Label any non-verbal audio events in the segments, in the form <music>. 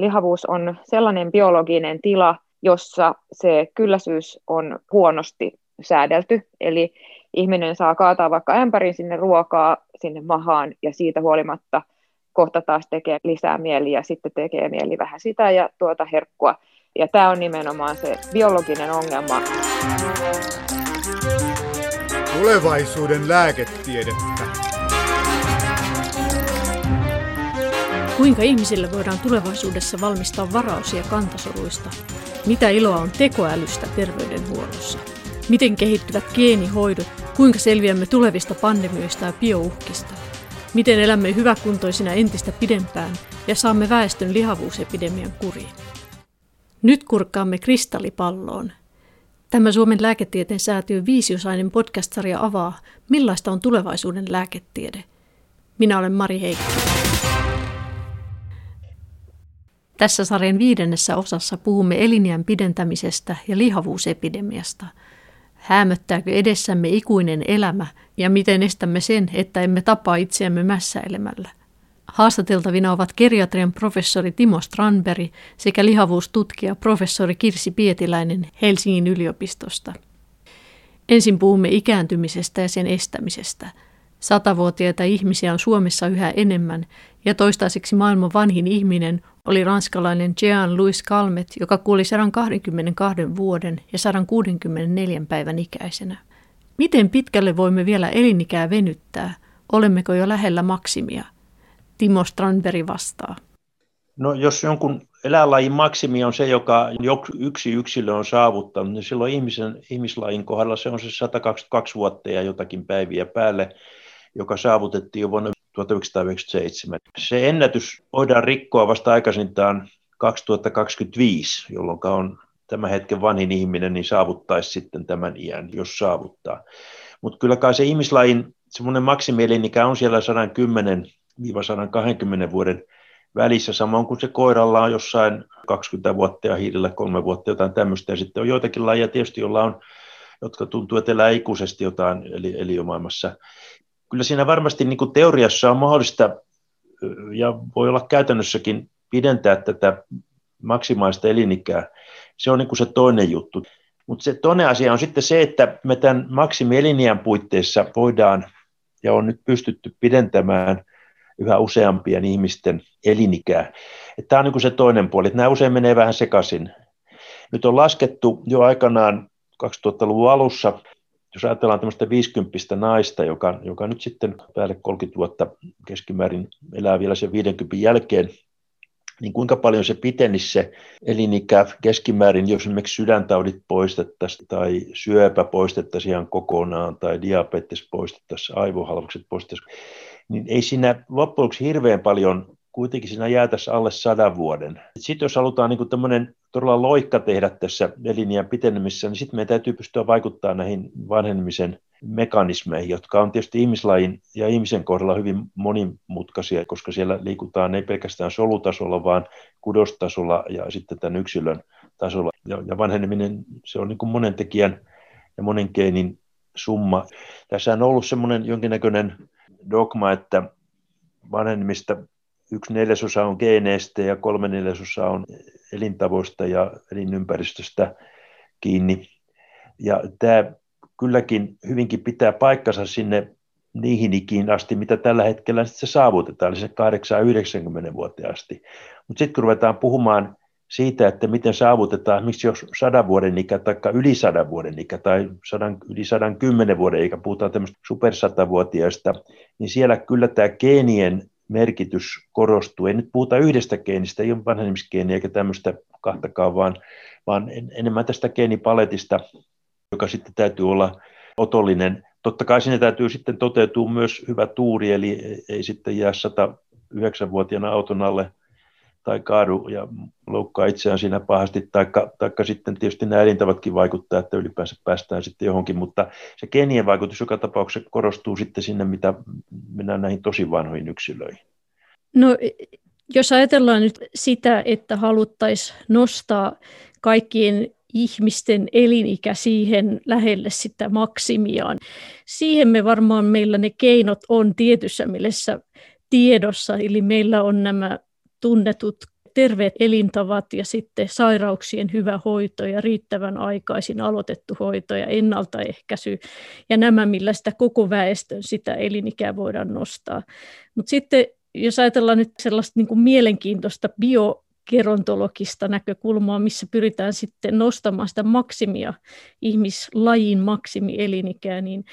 lihavuus on sellainen biologinen tila, jossa se kylläisyys on huonosti säädelty. Eli ihminen saa kaataa vaikka ämpärin sinne ruokaa, sinne mahaan, ja siitä huolimatta kohta taas tekee lisää mieli ja sitten tekee mieli vähän sitä ja tuota herkkua. Ja tämä on nimenomaan se biologinen ongelma. Tulevaisuuden lääketiedettä. Kuinka ihmisille voidaan tulevaisuudessa valmistaa varausia kantasoluista? Mitä iloa on tekoälystä terveydenhuollossa? Miten kehittyvät geenihoidot? Kuinka selviämme tulevista pandemioista ja biouhkista? Miten elämme hyväkuntoisina entistä pidempään ja saamme väestön lihavuusepidemian kuriin? Nyt kurkkaamme kristallipalloon. Tämä Suomen lääketieteen säätiön viisiosainen podcast-sarja avaa, millaista on tulevaisuuden lääketiede. Minä olen Mari Heikki. Tässä sarjan viidennessä osassa puhumme eliniän pidentämisestä ja lihavuusepidemiasta. Häämöttääkö edessämme ikuinen elämä ja miten estämme sen, että emme tapaa itseämme mässäilemällä? Haastateltavina ovat geriatrian professori Timo Strandberg sekä lihavuustutkija professori Kirsi Pietiläinen Helsingin yliopistosta. Ensin puhumme ikääntymisestä ja sen estämisestä – Satavuotiaita ihmisiä on Suomessa yhä enemmän, ja toistaiseksi maailman vanhin ihminen oli ranskalainen Jean-Louis Calmet, joka kuoli 122 vuoden ja 164 päivän ikäisenä. Miten pitkälle voimme vielä elinikää venyttää? Olemmeko jo lähellä maksimia? Timo Strandberg vastaa. No jos jonkun eläinlajin maksimi on se, joka yksi yksilö on saavuttanut, niin silloin ihmisen, ihmislajin kohdalla se on se 122 vuotta ja jotakin päiviä päälle joka saavutettiin jo vuonna 1997. Se ennätys voidaan rikkoa vasta aikaisintaan 2025, jolloin on tämän hetken vanhin ihminen, niin saavuttaisi sitten tämän iän, jos saavuttaa. Mutta kyllä kai se ihmislajin semmoinen maksimielinikä on siellä 110-120 vuoden välissä, samoin kuin se koiralla on jossain 20 vuotta ja hiilillä kolme vuotta, jotain tämmöistä. Ja sitten on joitakin lajeja tietysti, joilla on, jotka tuntuu, että elää ikuisesti jotain eli, eliömaailmassa kyllä siinä varmasti niin kuin teoriassa on mahdollista ja voi olla käytännössäkin pidentää tätä maksimaista elinikää. Se on niin kuin se toinen juttu. Mutta se toinen asia on sitten se, että me tämän maksimieliniän puitteissa voidaan ja on nyt pystytty pidentämään yhä useampien ihmisten elinikää. Tämä on niin kuin se toinen puoli, että nämä usein menee vähän sekaisin. Nyt on laskettu jo aikanaan 2000-luvun alussa jos ajatellaan tämmöistä 50 naista, joka, joka nyt sitten päälle 30 vuotta keskimäärin elää vielä sen 50 jälkeen, niin kuinka paljon se pitenisi se elinikä keskimäärin, jos esimerkiksi sydäntaudit poistettaisiin tai syöpä poistettaisiin ihan kokonaan tai diabetes poistettaisiin, aivohalvaukset poistettaisiin, niin ei siinä loppujen hirveän paljon kuitenkin siinä jää tässä alle sadan vuoden. Sitten jos halutaan niin tämmöinen todella loikka tehdä tässä elinjään pitenemisessä, niin sitten meidän täytyy pystyä vaikuttamaan näihin vanhenemisen mekanismeihin, jotka on tietysti ihmislajin ja ihmisen kohdalla hyvin monimutkaisia, koska siellä liikutaan ei pelkästään solutasolla, vaan kudostasolla ja sitten tämän yksilön tasolla. Ja, vanheneminen, se on niin monen tekijän ja monen keinin summa. Tässä on ollut semmoinen jonkinnäköinen dogma, että vanhenemista yksi neljäsosa on geeneistä ja kolme neljäsosa on elintavoista ja elinympäristöstä kiinni. Ja tämä kylläkin hyvinkin pitää paikkansa sinne niihin ikiin asti, mitä tällä hetkellä se saavutetaan, eli se 8-90 vuoteen asti. Mutta sitten kun ruvetaan puhumaan siitä, että miten saavutetaan, miksi jos sadan vuoden ikä tai yli sadan vuoden ikä tai sadan, yli sadan kymmenen vuoden ikä, puhutaan tämmöistä supersatavuotiaista, niin siellä kyllä tämä geenien merkitys korostuu. Ei nyt puhuta yhdestä geenistä, ei ole vanhenemisgeeniä eikä tämmöistä kahtakaan, vaan, vaan enemmän tästä geenipaletista, joka sitten täytyy olla otollinen. Totta kai sinne täytyy sitten toteutua myös hyvä tuuri, eli ei sitten jää 109-vuotiaana auton alle tai kaadu ja loukkaa itseään siinä pahasti, taikka, taikka sitten tietysti nämä elintavatkin vaikuttaa, että ylipäänsä päästään sitten johonkin, mutta se genien vaikutus joka tapauksessa korostuu sitten sinne, mitä mennään näihin tosi vanhoihin yksilöihin. No jos ajatellaan nyt sitä, että haluttaisiin nostaa kaikkien ihmisten elinikä siihen lähelle sitä maksimiaan. Siihen me varmaan meillä ne keinot on tietyssä mielessä tiedossa, eli meillä on nämä tunnetut terveet elintavat ja sitten sairauksien hyvä hoito ja riittävän aikaisin aloitettu hoito ja ennaltaehkäisy ja nämä, millä sitä koko väestön sitä elinikää voidaan nostaa. Mutta sitten jos ajatellaan nyt sellaista niin kuin mielenkiintoista bio gerontologista näkökulmaa, missä pyritään sitten nostamaan sitä maksimia, ihmislajin maksimielinikää, niin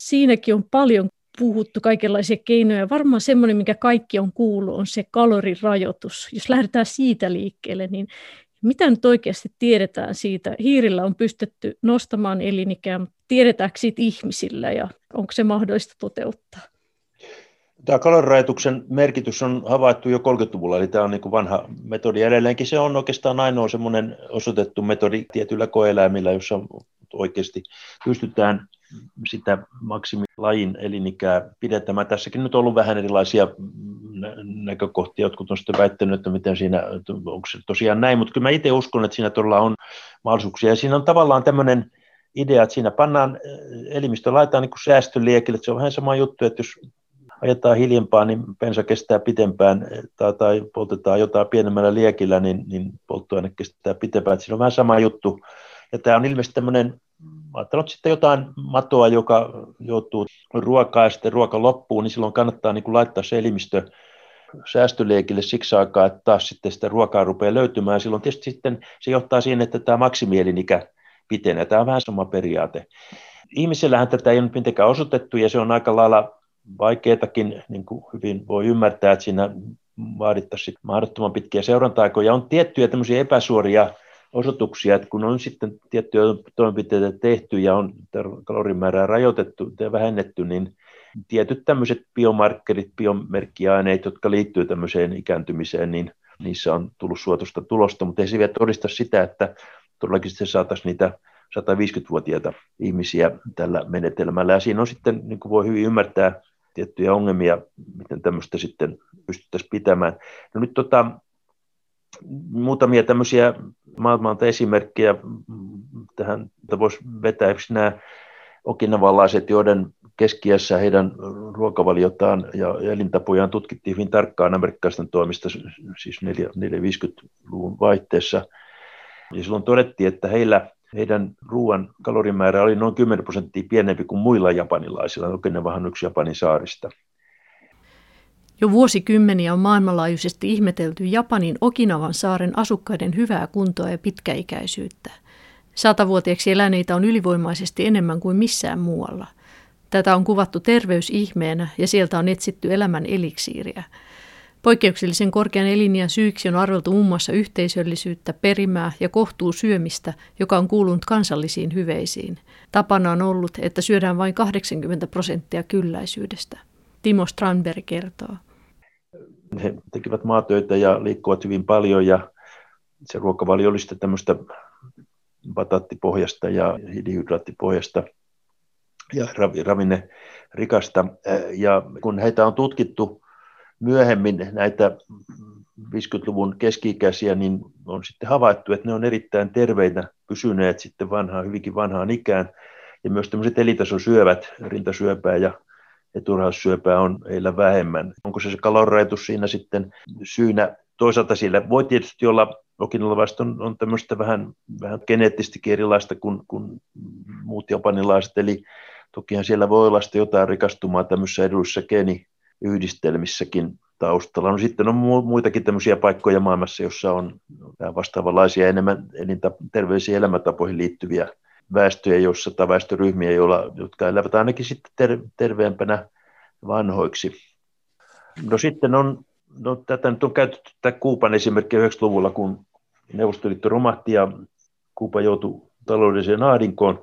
siinäkin on paljon puhuttu kaikenlaisia keinoja. Varmaan semmoinen, mikä kaikki on kuullut, on se kalorirajoitus. Jos lähdetään siitä liikkeelle, niin mitä nyt oikeasti tiedetään siitä? Hiirillä on pystytty nostamaan elinikää, mutta tiedetäänkö siitä ihmisillä ja onko se mahdollista toteuttaa? Tämä kalorirajoituksen merkitys on havaittu jo 30-luvulla, eli tämä on niin vanha metodi. Edelleenkin se on oikeastaan ainoa semmoinen osoitettu metodi tietyillä koeläimillä, jossa oikeasti pystytään sitä maksimilajin elinikää pidettämään. Tässäkin nyt on ollut vähän erilaisia näkökohtia. Jotkut on sitten väittänyt, että miten siinä, onko se tosiaan näin, mutta kyllä mä itse uskon, että siinä todella on mahdollisuuksia. Ja siinä on tavallaan tämmöinen idea, että siinä pannaan elimistö, laitetaan niin säästöliekille. Se on vähän sama juttu, että jos ajetaan hiljempaa, niin bensa kestää pitempään, tai, tai poltetaan jotain pienemmällä liekillä, niin, niin polttoaine kestää pitempään. Siinä on vähän sama juttu. Ja tämä on ilmeisesti tämmöinen, ajattelut sitten jotain matoa, joka joutuu ruokaa ja sitten ruoka loppuu, niin silloin kannattaa niin kuin laittaa se elimistö säästöliekille siksi aikaa, että taas sitten sitä ruokaa rupeaa löytymään. Silloin tietysti sitten se johtaa siihen, että tämä maksimielinikä pitenee. Tämä on vähän sama periaate. Ihmisillähän tätä ei ole mitenkään osoitettu ja se on aika lailla vaikeatakin, niin kuin hyvin voi ymmärtää, että siinä vaadittaisiin mahdottoman pitkiä seuranta-aikoja. On tiettyjä tämmöisiä epäsuoria osoituksia, että kun on sitten tiettyjä toimenpiteitä tehty ja on kalorimäärää rajoitettu ja vähennetty, niin tietyt tämmöiset biomarkkerit, biomerkkiaineet, jotka liittyy tämmöiseen ikääntymiseen, niin niissä on tullut suotusta tulosta, mutta ei se vielä todista sitä, että todellakin se saataisiin niitä 150-vuotiaita ihmisiä tällä menetelmällä. Ja siinä on sitten, niin kuin voi hyvin ymmärtää, tiettyjä ongelmia, miten tämmöistä sitten pystyttäisiin pitämään. No nyt tota, muutamia tämmöisiä maailmalta esimerkkejä tähän, että voisi vetää esimerkiksi nämä okinavalaiset, joiden keskiässä heidän ruokavaliotaan ja elintapojaan tutkittiin hyvin tarkkaan amerikkalaisten toimista, siis 450-luvun vaihteessa. Ja silloin todettiin, että heillä heidän ruoan kalorimäärä oli noin 10 prosenttia pienempi kuin muilla japanilaisilla. Okinawahan yksi Japanin saarista. Jo vuosikymmeniä on maailmanlaajuisesti ihmetelty Japanin Okinavan saaren asukkaiden hyvää kuntoa ja pitkäikäisyyttä. Satavuotiaiksi eläneitä on ylivoimaisesti enemmän kuin missään muualla. Tätä on kuvattu terveysihmeenä ja sieltä on etsitty elämän eliksiiriä. Poikkeuksellisen korkean eliniän syyksi on arveltu muun muassa yhteisöllisyyttä, perimää ja kohtuu syömistä, joka on kuulunut kansallisiin hyveisiin. Tapana on ollut, että syödään vain 80 prosenttia kylläisyydestä. Timo Strandberg kertoo. He tekivät maatöitä ja liikkuvat hyvin paljon ja se ruokavalio oli sitten tämmöistä bataattipohjasta ja hiilihydraattipohjasta ja ravinne rikasta. Ja kun heitä on tutkittu myöhemmin näitä 50-luvun keski-ikäisiä, niin on sitten havaittu, että ne on erittäin terveitä, pysyneet sitten vanhaan, hyvinkin vanhaan ikään. Ja myös tämmöiset elitasosyövät, rintasyöpää ja eturhaussyöpää on heillä vähemmän. Onko se se kalorirajoitus siinä sitten syynä? Toisaalta sillä voi tietysti olla, okinalaiset on, on tämmöistä vähän, vähän geneettisesti erilaista kuin, kuin muut japanilaiset, eli tokihan siellä voi olla sitten jotain rikastumaa tämmöisissä edullisissa geeni, yhdistelmissäkin taustalla. No sitten on muitakin tämmöisiä paikkoja maailmassa, jossa on vastaavanlaisia enemmän terveisiin elämäntapoihin liittyviä väestöjä, joissa, tai väestöryhmiä, joilla, jotka elävät ainakin sitten ter, terveempänä vanhoiksi. No sitten on, no tätä nyt on käytetty tämä Kuupan esimerkki 90-luvulla, kun Neuvostoliitto romahti ja Kuupa joutui taloudelliseen ahdinkoon,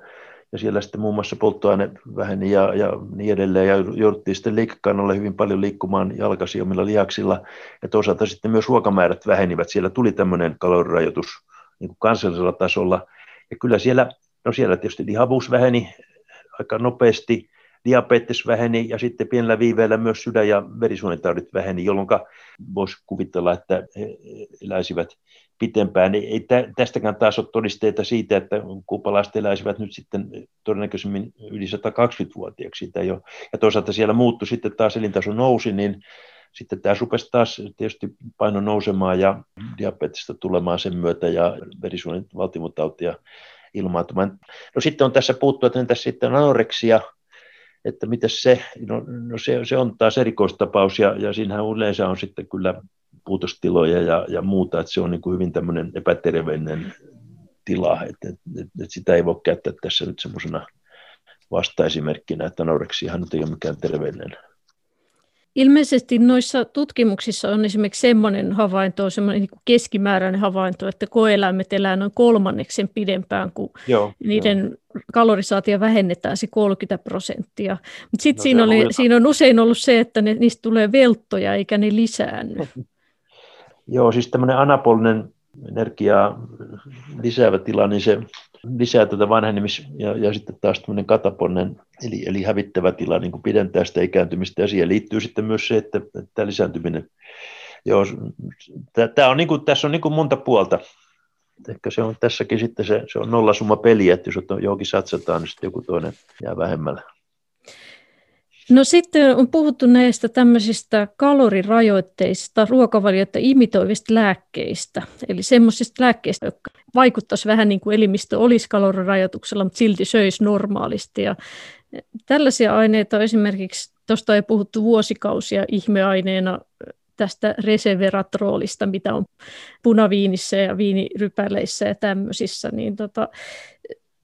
ja siellä sitten muun muassa polttoaine väheni ja, ja niin edelleen, ja jouduttiin sitten liikekannalle hyvin paljon liikkumaan jalkasiomilla lihaksilla, ja toisaalta sitten myös ruokamäärät vähenivät, siellä tuli tämmöinen kalorirajoitus niin kansallisella tasolla, ja kyllä siellä, no siellä tietysti lihavuus väheni aika nopeasti, diabetes väheni ja sitten pienellä viiveellä myös sydän- ja verisuonitaudit väheni, jolloin voisi kuvitella, että he eläisivät pitempään. Ei tästäkään taas ole todisteita siitä, että kuupalaiset eläisivät nyt sitten todennäköisemmin yli 120-vuotiaaksi. Sitä jo. Ja toisaalta siellä muuttui sitten taas elintaso nousi, niin sitten tämä rupesi taas tietysti paino nousemaan ja diabetesta tulemaan sen myötä ja verisuonen valtimotautia ilmaantumaan. No sitten on tässä puuttu, että entäs sitten anoreksia, että miten se, no, no se, se, on taas erikoistapaus ja, ja siinähän yleensä on sitten kyllä puutostiloja ja, ja muuta, että se on niin kuin hyvin tämmöinen epäterveinen tila, että, että, että sitä ei voi käyttää tässä nyt semmoisena vastaesimerkkinä, että anoreksiahan nyt ei ole mikään terveellinen Ilmeisesti noissa tutkimuksissa on esimerkiksi semmoinen havainto, semmoinen niin keskimääräinen havainto, että koeläimet elää noin kolmanneksen pidempään, kun Joo, niiden jo. kalorisaatio vähennetään se 30 prosenttia. Mutta sitten no, siinä, oli, siinä on usein ollut se, että ne, niistä tulee velttoja eikä ne lisäänny. <laughs> Joo, siis tämmöinen anabolinen energiaa lisäävä tila, niin se lisää tätä vanhenemis- ja, ja sitten taas tämmöinen kataponnen, eli, eli hävittävä tila niin kuin pidentää sitä ikääntymistä, ja siihen liittyy sitten myös se, että, että tämä lisääntyminen, joo, tämä on niin kuin, tässä on niin kuin monta puolta, ehkä se on tässäkin sitten se, se on nollasumma peli, että jos johonkin satsataan, niin sitten joku toinen jää vähemmällä. No sitten on puhuttu näistä tämmöisistä kalorirajoitteista, ruokavalioita imitoivista lääkkeistä, eli semmoisista lääkkeistä, jotka vaikuttaisi vähän niin kuin elimistö olisi kalorirajoituksella, mutta silti söisi normaalisti. Ja tällaisia aineita on esimerkiksi, tuosta ei puhuttu vuosikausia ihmeaineena tästä reseveratrolista, mitä on punaviinissä ja viinirypäleissä ja tämmöisissä, niin tota,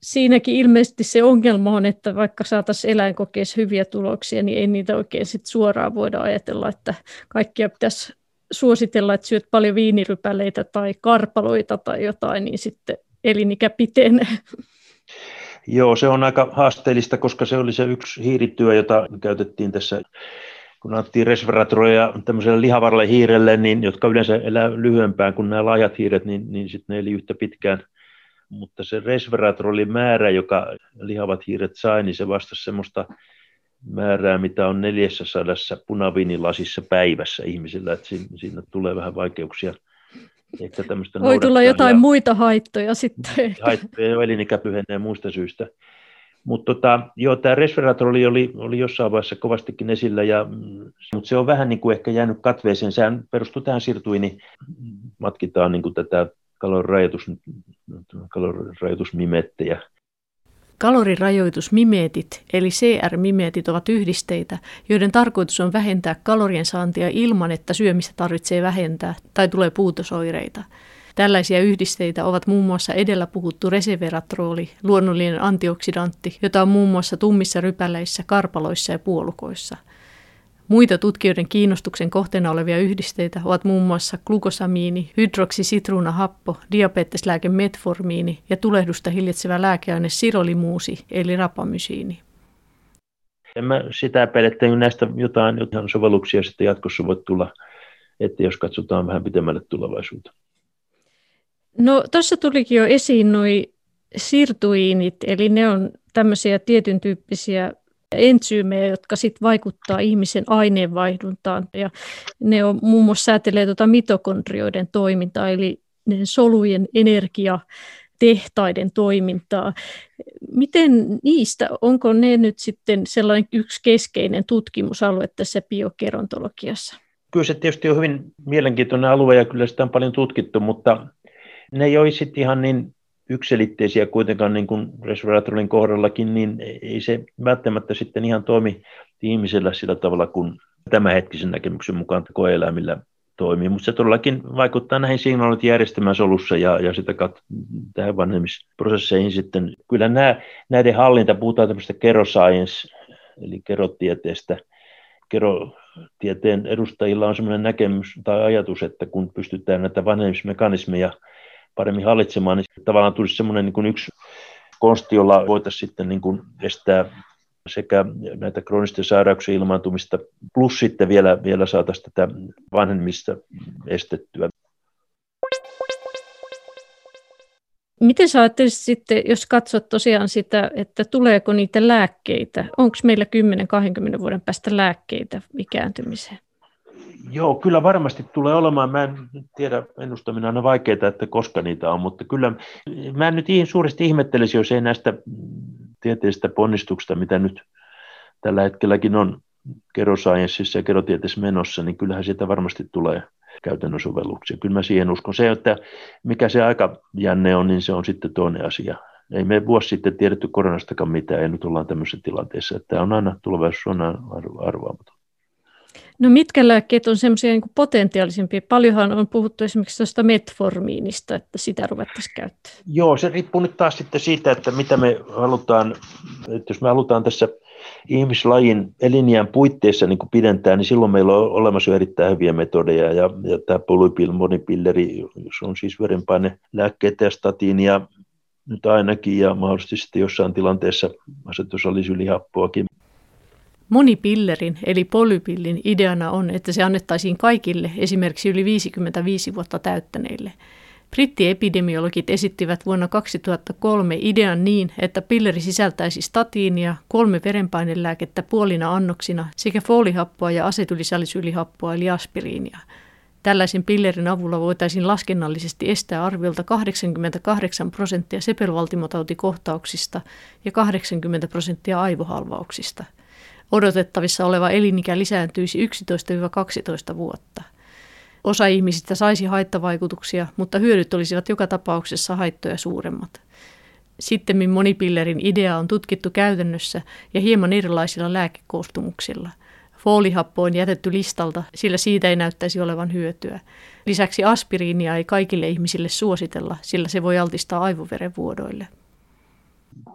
siinäkin ilmeisesti se ongelma on, että vaikka saataisiin eläinkokeessa hyviä tuloksia, niin ei niitä oikein sit suoraan voida ajatella, että kaikkia pitäisi suositella, että syöt paljon viinirypäleitä tai karpaloita tai jotain, niin sitten elinikä pitenee. Joo, se on aika haasteellista, koska se oli se yksi hiirityö, jota käytettiin tässä, kun annettiin resveratroja tämmöiselle lihavalle hiirelle, niin, jotka yleensä elää lyhyempään kuin nämä laajat hiiret, niin, niin sitten ne eli yhtä pitkään – mutta se resveratrolin määrä, joka lihavat hiiret sai, niin se vastasi semmoista määrää, mitä on 400 punaviinilasissa päivässä ihmisillä, että siinä, siinä tulee vähän vaikeuksia. Ehkä Voi tulla jotain ja muita haittoja sitten. <laughs> Haittoja jo elinikä lyhenee muista syistä. Mutta tota, joo, tämä resveratroli oli, oli jossain vaiheessa kovastikin esillä, ja, mutta se on vähän niin kuin ehkä jäänyt katveeseen. Sehän perustuu tähän sirtuini, matkitaan niin kuin tätä kalorirajoitus, kalorirajoitusmimettejä. Kalorirajoitusmimeetit eli CR-mimeetit ovat yhdisteitä, joiden tarkoitus on vähentää kalorien saantia ilman, että syömistä tarvitsee vähentää tai tulee puutosoireita. Tällaisia yhdisteitä ovat muun muassa edellä puhuttu reseveratroli, luonnollinen antioksidantti, jota on muun muassa tummissa rypäleissä, karpaloissa ja puolukoissa – Muita tutkijoiden kiinnostuksen kohteena olevia yhdisteitä ovat muun muassa glukosamiini, hydroksisitruunahappo, diabeteslääke metformiini ja tulehdusta hillitsevä lääkeaine sirolimuusi eli rapamysiini. En mä sitä epäile, että näistä jotain, jotain sovelluksia sitten jatkossa voi tulla, että jos katsotaan vähän pitemmälle tulevaisuuteen. No tuossa tulikin jo esiin nuo sirtuiinit, eli ne on tämmöisiä tietyn tyyppisiä entsyymejä, jotka sitten vaikuttaa ihmisen aineenvaihduntaan. Ja ne on muun muassa säätelee tuota mitokondrioiden toimintaa, eli solujen energia tehtaiden toimintaa. Miten niistä, onko ne nyt sitten sellainen yksi keskeinen tutkimusalue tässä biokerontologiassa? Kyllä se tietysti on hyvin mielenkiintoinen alue ja kyllä sitä on paljon tutkittu, mutta ne ei ole sitten ihan niin yksilitteisiä kuitenkaan niin kuin resveratrolin kohdallakin, niin ei se välttämättä sitten ihan toimi ihmisellä sillä tavalla kuin tämänhetkisen näkemyksen mukaan koeeläimillä toimii, mutta se todellakin vaikuttaa näihin signaalit järjestelmään solussa ja, ja sitä kautta tähän vanhemmisprosesseihin sitten. Kyllä nämä, näiden hallinta, puhutaan tämmöistä keroscience, eli kerotieteestä, kerotieteen edustajilla on sellainen näkemys tai ajatus, että kun pystytään näitä vanhemmismekanismeja paremmin hallitsemaan, niin tavallaan tulisi semmoinen niin kuin yksi konsti, jolla voitaisiin sitten niin kuin estää sekä näitä kroonisten sairauksien ilmaantumista, plus sitten vielä, vielä saataisiin tätä vanhemmista estettyä. Miten sä ajattelisit sitten, jos katsot tosiaan sitä, että tuleeko niitä lääkkeitä? Onko meillä 10-20 vuoden päästä lääkkeitä ikääntymiseen? Joo, kyllä varmasti tulee olemaan. Mä en tiedä, ennustaminen on vaikeaa, että koska niitä on, mutta kyllä mä en nyt suuresti ihmettelisi, jos ei näistä tieteellisistä ponnistuksista, mitä nyt tällä hetkelläkin on keroscienceissa ja kerotieteessä menossa, niin kyllähän siitä varmasti tulee käytännön sovelluksia. Kyllä mä siihen uskon. Se, että mikä se aika jänne on, niin se on sitten toinen asia. Ei me vuosi sitten tiedetty koronastakaan mitään, ja nyt ollaan tämmöisessä tilanteessa, että on aina tulevaisuus on aina arvaamaton. No mitkä lääkkeet on semmoisia niin potentiaalisempia? Paljonhan on puhuttu esimerkiksi tuosta metformiinista, että sitä ruvettaisiin käyttämään. Joo, se riippuu nyt taas sitten siitä, että mitä me halutaan, että jos me halutaan tässä ihmislajin eliniän puitteissa niin pidentää, niin silloin meillä on olemassa erittäin hyviä metodeja. Ja, ja tämä polypil, monipilleri, jos on siis verenpaine, lääkkeitä ja statiinia nyt ainakin, ja mahdollisesti sitten jossain tilanteessa asetusalisylihappoakin. Monipillerin eli polypillin ideana on, että se annettaisiin kaikille esimerkiksi yli 55 vuotta täyttäneille. Brittiepidemiologit esittivät vuonna 2003 idean niin, että pilleri sisältäisi statiinia, kolme verenpainelääkettä puolina annoksina sekä foolihappoa ja asetylisalisylihappoa eli aspiriinia. Tällaisen pillerin avulla voitaisiin laskennallisesti estää arviolta 88 prosenttia sepelvaltimotautikohtauksista ja 80 prosenttia aivohalvauksista – odotettavissa oleva elinikä lisääntyisi 11-12 vuotta. Osa ihmisistä saisi haittavaikutuksia, mutta hyödyt olisivat joka tapauksessa haittoja suuremmat. Sitten monipillerin idea on tutkittu käytännössä ja hieman erilaisilla lääkekoostumuksilla. Foolihappo on jätetty listalta, sillä siitä ei näyttäisi olevan hyötyä. Lisäksi aspiriinia ei kaikille ihmisille suositella, sillä se voi altistaa aivoverenvuodoille.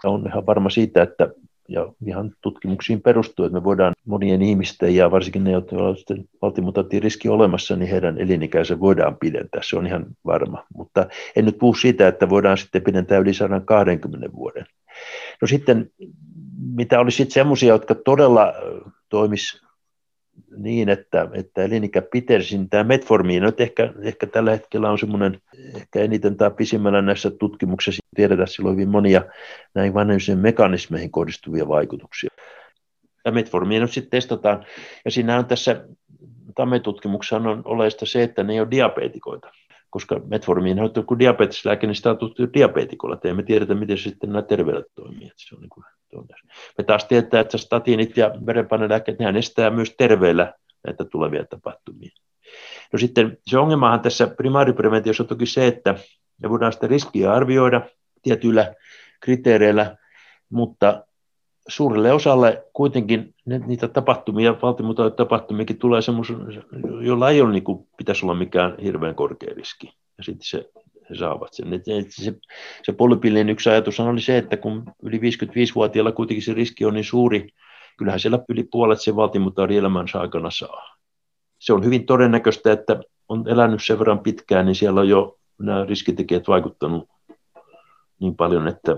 On ihan varma siitä, että ja ihan tutkimuksiin perustuu, että me voidaan monien ihmisten ja varsinkin ne, jotka ovat riski olemassa, niin heidän elinikänsä voidaan pidentää, se on ihan varma. Mutta en nyt puhu siitä, että voidaan sitten pidentää yli 120 vuoden. No sitten, mitä olisi sitten semmoisia, jotka todella toimis niin, että, että elinikä pitenisi, niin tämä metformiin nyt ehkä, ehkä tällä hetkellä on semmoinen ehkä eniten tai pisimmällä näissä tutkimuksissa tiedetään silloin hyvin monia näihin vanhemmisen mekanismeihin kohdistuvia vaikutuksia. Ja metformiin nyt sitten testataan, ja siinä on tässä TAME-tutkimuksessa on oleista se, että ne ei ole diabetikoita koska metformiin on joku diabeteslääke, niin sitä on tutkittu diabetikolla, että emme tiedetä, miten se sitten nämä terveellä toimii. Että se on niin kuin, me taas tiedetään, että statiinit ja verenpainelääkkeet, nehän estää myös terveellä näitä tulevia tapahtumia. No sitten se ongelmahan tässä primaaripreventiossa on toki se, että me voidaan sitä riskiä arvioida tietyillä kriteereillä, mutta suurelle osalle kuitenkin niitä tapahtumia, tapahtumiakin tulee semmoisen, jolla ei ole, niin kuin, pitäisi olla mikään hirveän korkea riski. Ja sitten se, he saavat sen. Et, et se, se polypillin yksi ajatus oli se, että kun yli 55-vuotiailla kuitenkin se riski on niin suuri, kyllähän siellä yli puolet se valtimutaudin elämänsä aikana saa. Se on hyvin todennäköistä, että on elänyt sen verran pitkään, niin siellä on jo nämä riskitekijät vaikuttanut niin paljon, että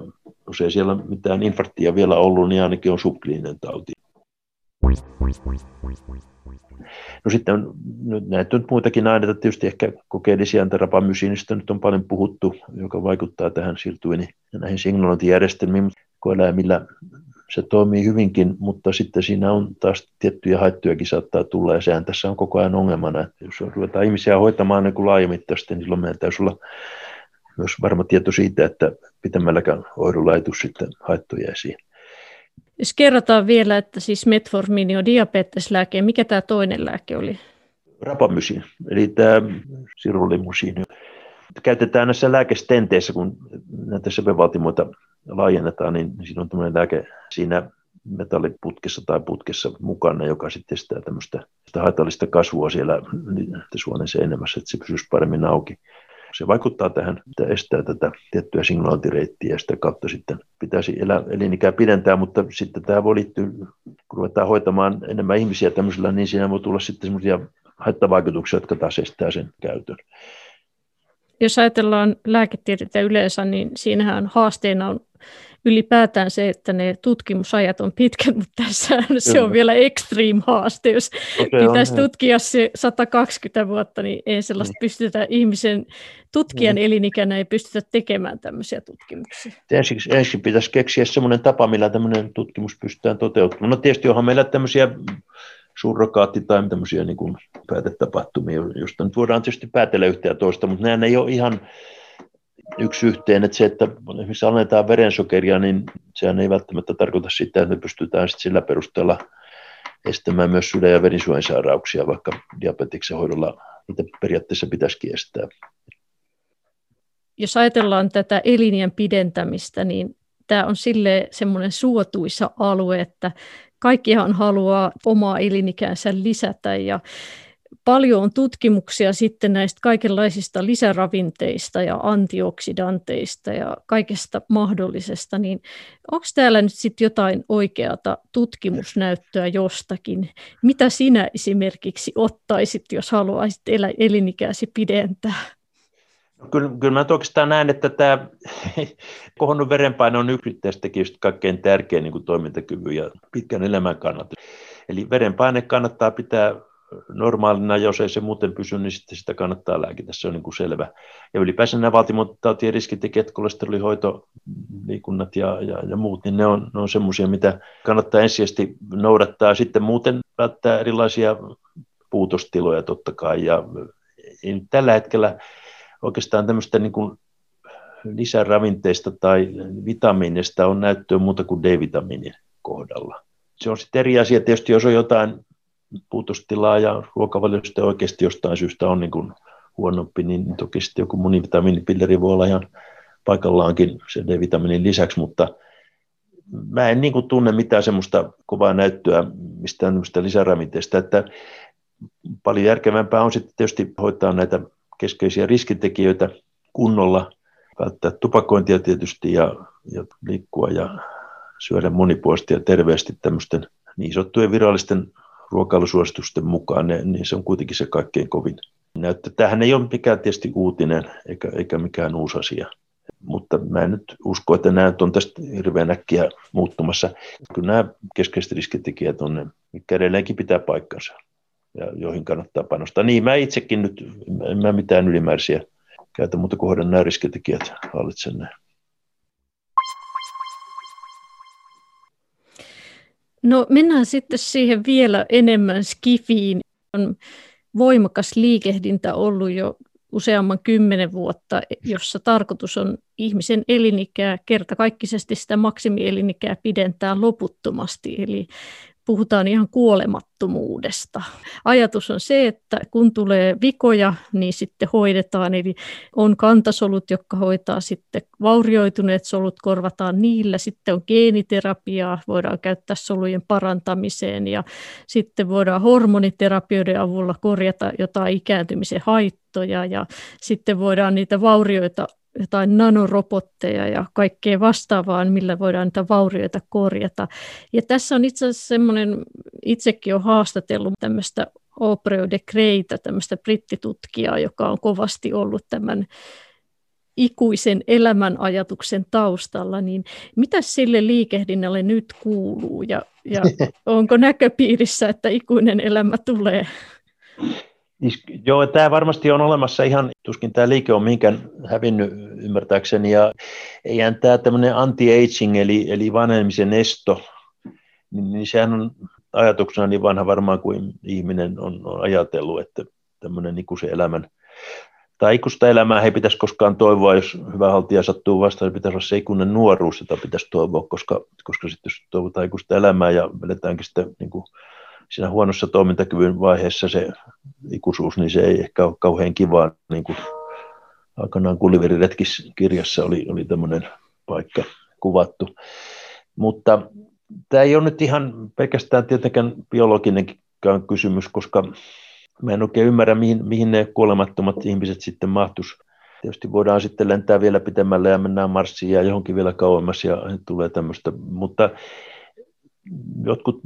jos ei siellä mitään infarktia vielä ollut, niin ainakin on subkliininen tauti. No sitten on, nyt näitä on muitakin aineita, tietysti ehkä kokeellisia rapamysiinistä nyt on paljon puhuttu, joka vaikuttaa tähän sirtuini ja näihin signalointijärjestelmiin. Koeläimillä se toimii hyvinkin, mutta sitten siinä on taas tiettyjä haittojakin saattaa tulla, ja sehän tässä on koko ajan ongelmana, että jos ruvetaan ihmisiä hoitamaan niin laajamittaisesti, niin silloin meidän täytyy olla myös varma tieto siitä, että pitemmälläkään tule sitten haittoja esiin. Jos kerrotaan vielä, että siis metformini on diabeteslääke, mikä tämä toinen lääke oli? Rapamysin, eli tämä sirullimusiini. Käytetään näissä lääkestenteissä, kun näitä sepevaltimoita laajennetaan, niin siinä on tämmöinen lääke siinä metalliputkessa tai putkessa mukana, joka sitten estää tämmöistä haitallista kasvua siellä suonen seinämässä, että se pysyisi paremmin auki se vaikuttaa tähän, että estää tätä tiettyä signaaltireittiä ja sitä kautta sitten pitäisi elä, elinikää pidentää, mutta sitten tämä voi liittyä, kun ruvetaan hoitamaan enemmän ihmisiä tämmöisellä, niin siinä voi tulla sitten semmoisia haittavaikutuksia, jotka taas estää sen käytön. Jos ajatellaan lääketiedettä yleensä, niin siinähän haasteena on ylipäätään se, että ne tutkimusajat on pitkät, mutta tässä se on vielä extreme haaste. Jos okay, pitäisi on, tutkia se 120 vuotta, niin ei sellaista niin. pystytä ihmisen tutkijan niin. elinikänä ei pystytä tekemään tämmöisiä tutkimuksia. Ensin, ensin pitäisi keksiä semmoinen tapa, millä tämmöinen tutkimus pystytään toteuttamaan. No tietysti onhan meillä tämmöisiä surrokaatti- tai tämmöisiä niin kuin päätetapahtumia, joista nyt voidaan tietysti päätellä yhtä ja toista, mutta nämä ei ole ihan yksi yhteen, että se, että esimerkiksi annetaan verensokeria, niin sehän ei välttämättä tarkoita sitä, että me pystytään sitten sillä perusteella estämään myös sydän- ja verisuonisairauksia, vaikka diabetiksen hoidolla niitä periaatteessa pitäisi estää. Jos ajatellaan tätä elinien pidentämistä, niin tämä on sille semmoinen suotuisa alue, että kaikkihan haluaa omaa elinikäänsä lisätä ja paljon on tutkimuksia sitten näistä kaikenlaisista lisäravinteista ja antioksidanteista ja kaikesta mahdollisesta, niin onko täällä nyt sitten jotain oikeata tutkimusnäyttöä jostakin? Mitä sinä esimerkiksi ottaisit, jos haluaisit elä, elinikäsi pidentää? No kyllä, kyllä mä oikeastaan näen, että tämä <laughs> kohonnut verenpaine on yksittäistekijöistä kaikkein tärkein niin kuin toimintakyvyn ja pitkän elämän kannalta. Eli verenpaine kannattaa pitää normaalina, jos ei se muuten pysy, niin sitten sitä kannattaa lääkitä, se on niin kuin selvä. Ja ylipäänsä nämä valtimotautien riskitekijät, kolesterolihoito, liikunnat ja, ja, ja muut, niin ne on, ne on semmoisia, mitä kannattaa ensisijaisesti noudattaa. Sitten muuten välttää erilaisia puutostiloja totta kai. Ja tällä hetkellä oikeastaan tämmöistä niin kuin lisäravinteista tai vitamiinista on näyttöä muuta kuin D-vitamiinin kohdalla. Se on sitten eri asia tietysti, jos on jotain puutostilaa ja ruokavaliosta oikeasti jostain syystä on niin kuin huonompi, niin toki sitten joku monivitamiinipilleri voi olla ihan paikallaankin sen D-vitamiinin lisäksi, mutta mä en niin kuin tunne mitään semmoista kovaa näyttöä mistään lisäravinteista, että paljon järkevämpää on sitten tietysti hoitaa näitä keskeisiä riskitekijöitä kunnolla, välttää tupakointia tietysti ja, ja liikkua ja syödä monipuolisesti ja terveesti tämmöisten niin sanottujen virallisten ruokailusuositusten mukaan, niin se on kuitenkin se kaikkein kovin näyttö. Tämähän ei ole mikään tietysti uutinen eikä, eikä mikään uusi asia. Mutta mä en nyt usko, että nämä on tästä hirveän äkkiä muuttumassa. Kyllä nämä keskeiset riskitekijät on ne, mikä edelleenkin pitää paikkansa ja joihin kannattaa panostaa. Niin, mä itsekin nyt, en mä mitään ylimääräisiä käytä, mutta kohdan nämä riskitekijät hallitsen ne. No mennään sitten siihen vielä enemmän skifiin. On voimakas liikehdintä ollut jo useamman kymmenen vuotta, jossa tarkoitus on ihmisen elinikää, kertakaikkisesti sitä maksimielinikää pidentää loputtomasti. Eli puhutaan ihan kuolemattomuudesta. Ajatus on se, että kun tulee vikoja, niin sitten hoidetaan, eli on kantasolut, jotka hoitaa sitten vaurioituneet solut, korvataan niillä, sitten on geeniterapiaa, voidaan käyttää solujen parantamiseen. Ja sitten voidaan hormoniterapioiden avulla korjata jotain ikääntymisen haittoja. Ja sitten voidaan niitä vaurioita jotain nanorobotteja ja kaikkea vastaavaa, millä voidaan niitä vaurioita korjata. Ja tässä on itse asiassa semmoinen, itsekin olen haastatellut tämmöistä Opreo de Greita, tämmöistä brittitutkijaa, joka on kovasti ollut tämän ikuisen elämän ajatuksen taustalla, niin mitä sille liikehdinnälle nyt kuuluu ja, ja <laughs> onko näköpiirissä, että ikuinen elämä tulee? Joo, tämä varmasti on olemassa ihan, tuskin tämä liike on mihinkään hävinnyt ymmärtääkseni, ja eihän tämä tämmöinen anti-aging, eli, eli vanhenemisen esto, niin, niin sehän on ajatuksena niin vanha varmaan kuin ihminen on, on ajatellut, että tämmöinen ikuisen elämän, tai ikuista elämää ei pitäisi koskaan toivoa, jos hyvä haltija sattuu vastaan, niin pitäisi olla se ikuinen nuoruus, jota pitäisi toivoa, koska, koska sitten jos toivotaan ikuista elämää ja vedetäänkin sitten niin kuin siinä huonossa toimintakyvyn vaiheessa se ikuisuus, niin se ei ehkä ole kauhean kivaa, niin kuin aikanaan Kulliveriretkis kirjassa oli, oli tämmöinen paikka kuvattu. Mutta tämä ei ole nyt ihan pelkästään tietenkään biologinen kysymys, koska mä en oikein ymmärrä, mihin, mihin ne kuolemattomat ihmiset sitten mahtus. Tietysti voidaan sitten lentää vielä pitemmälle ja mennään Marsiin ja johonkin vielä kauemmas ja tulee tämmöistä, mutta jotkut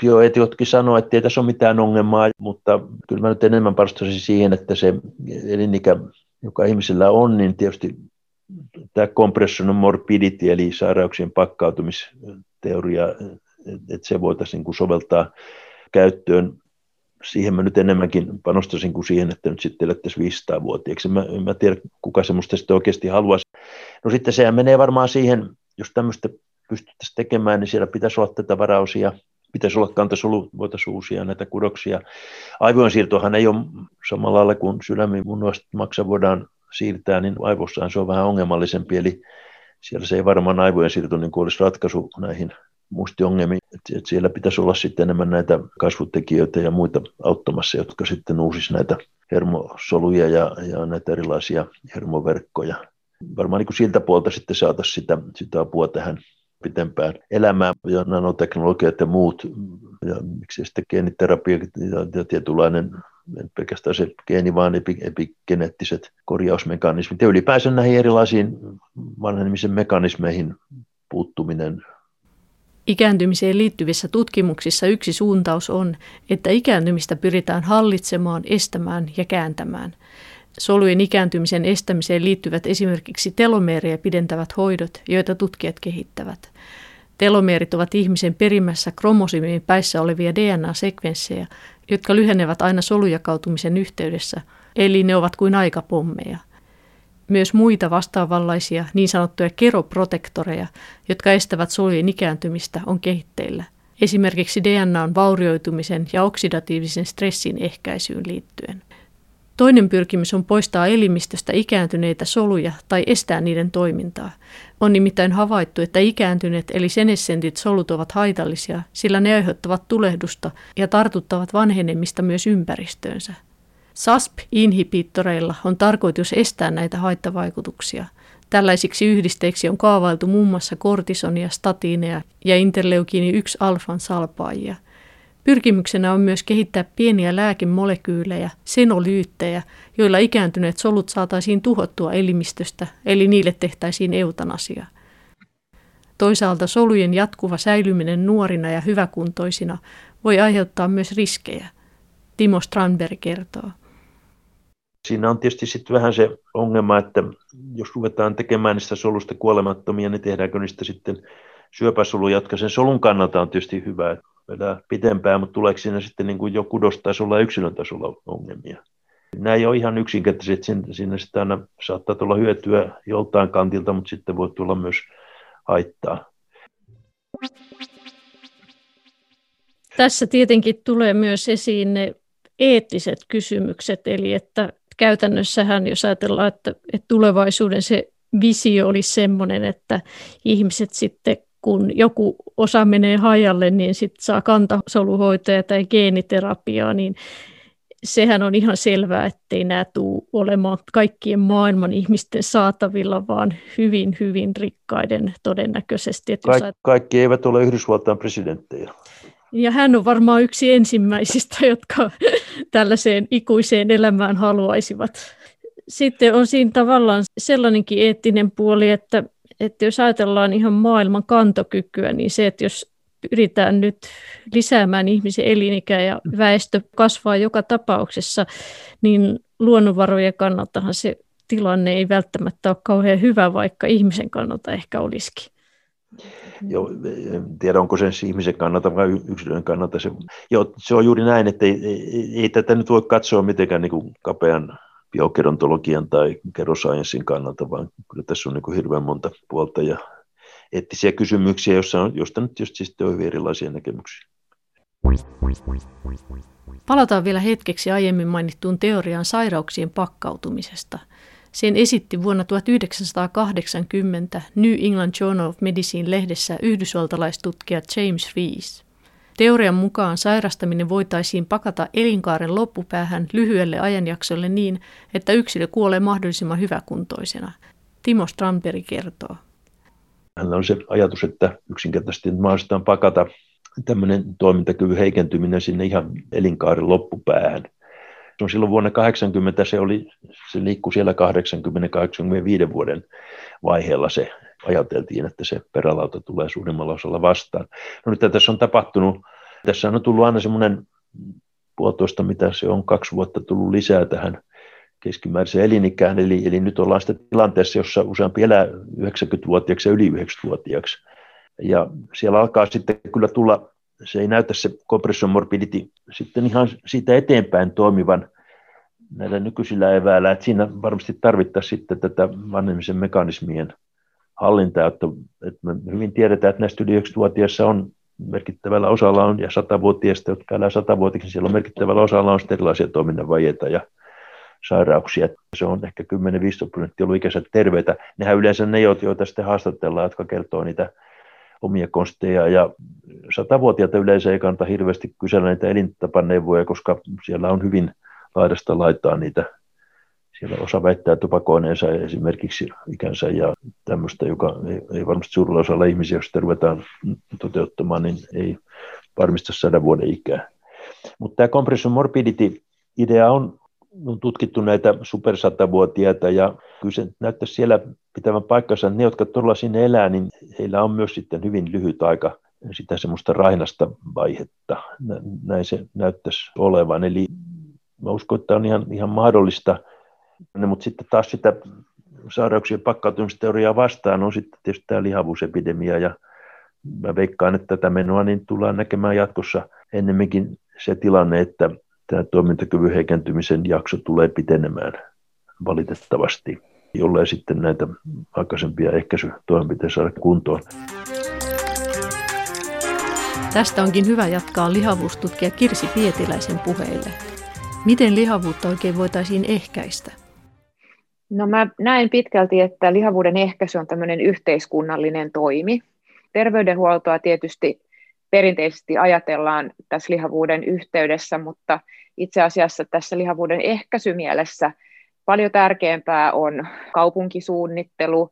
bioetiotkin sanoo, että ei tässä ole mitään ongelmaa, mutta kyllä mä nyt enemmän panostaisin siihen, että se elinikä, joka ihmisillä on, niin tietysti tämä compression morbidity, eli sairauksien pakkautumisteoria, että se voitaisiin niin soveltaa käyttöön. Siihen mä nyt enemmänkin panostaisin kuin siihen, että nyt sitten elettäisiin 500-vuotiaaksi. Mä, mä tiedä, kuka semmoista sitten oikeasti haluaisi. No sitten sehän menee varmaan siihen, jos tämmöistä pystyttäisiin tekemään, niin siellä pitäisi olla tätä varausia pitäisi olla kantasolu, voitaisiin uusia näitä kudoksia. Aivojen siirtohan ei ole samalla lailla kuin sydämin maksa voidaan siirtää, niin aivossaan se on vähän ongelmallisempi, eli siellä se ei varmaan aivojen siirto niin olisi ratkaisu näihin muistiongelmiin. Et siellä pitäisi olla sitten enemmän näitä kasvutekijöitä ja muita auttamassa, jotka sitten uusisi näitä hermosoluja ja, ja näitä erilaisia hermoverkkoja. Varmaan niin kuin siltä puolta sitten saataisiin sitä, sitä apua tähän pitempään elämään ja nanoteknologiat ja muut, ja miksi sitten geeniterapia ja, ja tietynlainen, en pelkästään se geeni, vaan epi, epigeneettiset korjausmekanismit ja ylipäänsä näihin erilaisiin vanhenemisen mekanismeihin puuttuminen Ikääntymiseen liittyvissä tutkimuksissa yksi suuntaus on, että ikääntymistä pyritään hallitsemaan, estämään ja kääntämään. Solujen ikääntymisen estämiseen liittyvät esimerkiksi telomeerejä pidentävät hoidot, joita tutkijat kehittävät. Telomeerit ovat ihmisen perimässä kromosymien päissä olevia DNA-sekvenssejä, jotka lyhenevät aina solujakautumisen yhteydessä, eli ne ovat kuin aikapommeja – myös muita vastaavanlaisia niin sanottuja keroprotektoreja, jotka estävät solujen ikääntymistä, on kehitteillä. Esimerkiksi DNAn vaurioitumisen ja oksidatiivisen stressin ehkäisyyn liittyen. Toinen pyrkimys on poistaa elimistöstä ikääntyneitä soluja tai estää niiden toimintaa. On nimittäin havaittu, että ikääntyneet eli senessentit solut ovat haitallisia, sillä ne aiheuttavat tulehdusta ja tartuttavat vanhenemista myös ympäristöönsä. SASP-inhibitoreilla on tarkoitus estää näitä haittavaikutuksia. Tällaisiksi yhdisteiksi on kaavailtu muun muassa kortisonia, statiineja ja interleukiini 1-alfan salpaajia. Pyrkimyksenä on myös kehittää pieniä lääkemolekyylejä, senolyyttejä, joilla ikääntyneet solut saataisiin tuhottua elimistöstä, eli niille tehtäisiin eutanasia. Toisaalta solujen jatkuva säilyminen nuorina ja hyväkuntoisina voi aiheuttaa myös riskejä. Timo Strandberg kertoo. Siinä on tietysti sitten vähän se ongelma, että jos ruvetaan tekemään niistä solusta kuolemattomia, niin tehdäänkö niistä sitten syöpäsoluja, jotka sen solun kannalta on tietysti hyvä, että vedään pitempään, mutta tuleeko siinä sitten niin kuin jo kudostasolla ja yksilön tasolla ongelmia. Nämä ei ole ihan yksinkertaisia, siinä, siinä sitten aina saattaa tulla hyötyä joltain kantilta, mutta sitten voi tulla myös haittaa. Tässä tietenkin tulee myös esiin ne eettiset kysymykset, eli että käytännössähän, jos ajatellaan, että, että tulevaisuuden se visio olisi sellainen, että ihmiset sitten kun joku osa menee hajalle, niin sitten saa kantasoluhoitoja tai geeniterapiaa, niin sehän on ihan selvää, ettei nämä tule olemaan kaikkien maailman ihmisten saatavilla, vaan hyvin, hyvin rikkaiden todennäköisesti. Että Kaik- kaikki eivät ole Yhdysvaltain presidenttejä. Ja hän on varmaan yksi ensimmäisistä, <laughs> jotka tällaiseen ikuiseen elämään haluaisivat. Sitten on siinä tavallaan sellainenkin eettinen puoli, että, että jos ajatellaan ihan maailman kantokykyä, niin se, että jos pyritään nyt lisäämään ihmisen elinikää ja väestö kasvaa joka tapauksessa, niin luonnonvarojen kannaltahan se tilanne ei välttämättä ole kauhean hyvä, vaikka ihmisen kannalta ehkä olisikin. Joo, en tiedä, onko se ihmisen kannalta vai yksilön kannalta. Se, joo, se on juuri näin, että ei, ei, ei tätä nyt voi katsoa mitenkään niin kuin kapean biogerontologian tai kerosciencein kannalta, vaan kyllä tässä on niin kuin hirveän monta puolta ja eettisiä kysymyksiä, joissa on, joista nyt just siis on hyvin erilaisia näkemyksiä. Palataan vielä hetkeksi aiemmin mainittuun teoriaan sairauksien pakkautumisesta – sen esitti vuonna 1980 New England Journal of Medicine-lehdessä yhdysvaltalaistutkija James Rees. Teorian mukaan sairastaminen voitaisiin pakata elinkaaren loppupäähän lyhyelle ajanjaksolle niin, että yksilö kuolee mahdollisimman hyväkuntoisena. Timo Strandberg kertoo. Hänellä on se ajatus, että yksinkertaisesti mahdollistetaan pakata tämmöinen toimintakyvyn heikentyminen sinne ihan elinkaaren loppupäähän – No silloin vuonna 80 se, oli, se liikkui siellä 80-85 vuoden vaiheella se ajateltiin, että se perälauta tulee suurimmalla osalla vastaan. No nyt tässä on tapahtunut, tässä on tullut aina semmoinen puolitoista, mitä se on, kaksi vuotta tullut lisää tähän keskimääräiseen elinikään, eli, eli nyt ollaan sitten tilanteessa, jossa useampi elää 90-vuotiaaksi ja yli 90-vuotiaaksi. Ja siellä alkaa sitten kyllä tulla se ei näytä se compression morbidity sitten ihan siitä eteenpäin toimivan näillä nykyisillä eväillä, että siinä varmasti tarvittaisiin sitten tätä vanhemmisen mekanismien hallintaa, että, että me hyvin tiedetään, että näistä yli 90-vuotiaissa on merkittävällä osalla on, ja 100-vuotiaista, jotka elää 100-vuotiaiksi, niin siellä on merkittävällä osalla on erilaisia toiminnan vajeita ja sairauksia. Se on ehkä 10-15 prosenttia ollut ikäiset terveitä. Nehän yleensä ne, joita sitten haastatellaan, jotka kertoo niitä omia konsteja ja satavuotiaita yleensä ei kannata hirveästi kysellä näitä elintapaneuvoja, koska siellä on hyvin laidasta laitaan niitä. Siellä osa väittää tupakoineensa esimerkiksi ikänsä ja tämmöistä, joka ei, ei varmasti suurella osalla ihmisiä, jos sitä ruvetaan toteuttamaan, niin ei varmista sadan vuoden ikää. Mutta tämä compression morbidity-idea on, on tutkittu näitä supersatavuotiaita ja kyllä se näyttäisi siellä pitävän paikkansa. Ne, jotka todella sinne elää, niin heillä on myös sitten hyvin lyhyt aika sitä semmoista rainasta vaihetta. Näin se näyttäisi olevan. Eli mä uskon, että on ihan, ihan mahdollista, mutta sitten taas sitä sairauksien pakkautumisteoriaa vastaan on sitten tietysti tämä lihavuusepidemia ja mä veikkaan, että tätä menoa niin tullaan näkemään jatkossa ennemminkin se tilanne, että tämä toimintakyvyn heikentymisen jakso tulee pitenemään valitettavasti, jollei sitten näitä aikaisempia ehkäisytoimenpiteitä saada kuntoon. Tästä onkin hyvä jatkaa lihavuustutkija Kirsi Pietiläisen puheille. Miten lihavuutta oikein voitaisiin ehkäistä? No mä näen pitkälti, että lihavuuden ehkäisy on tämmöinen yhteiskunnallinen toimi. Terveydenhuoltoa tietysti perinteisesti ajatellaan tässä lihavuuden yhteydessä, mutta itse asiassa tässä lihavuuden ehkäisymielessä paljon tärkeämpää on kaupunkisuunnittelu,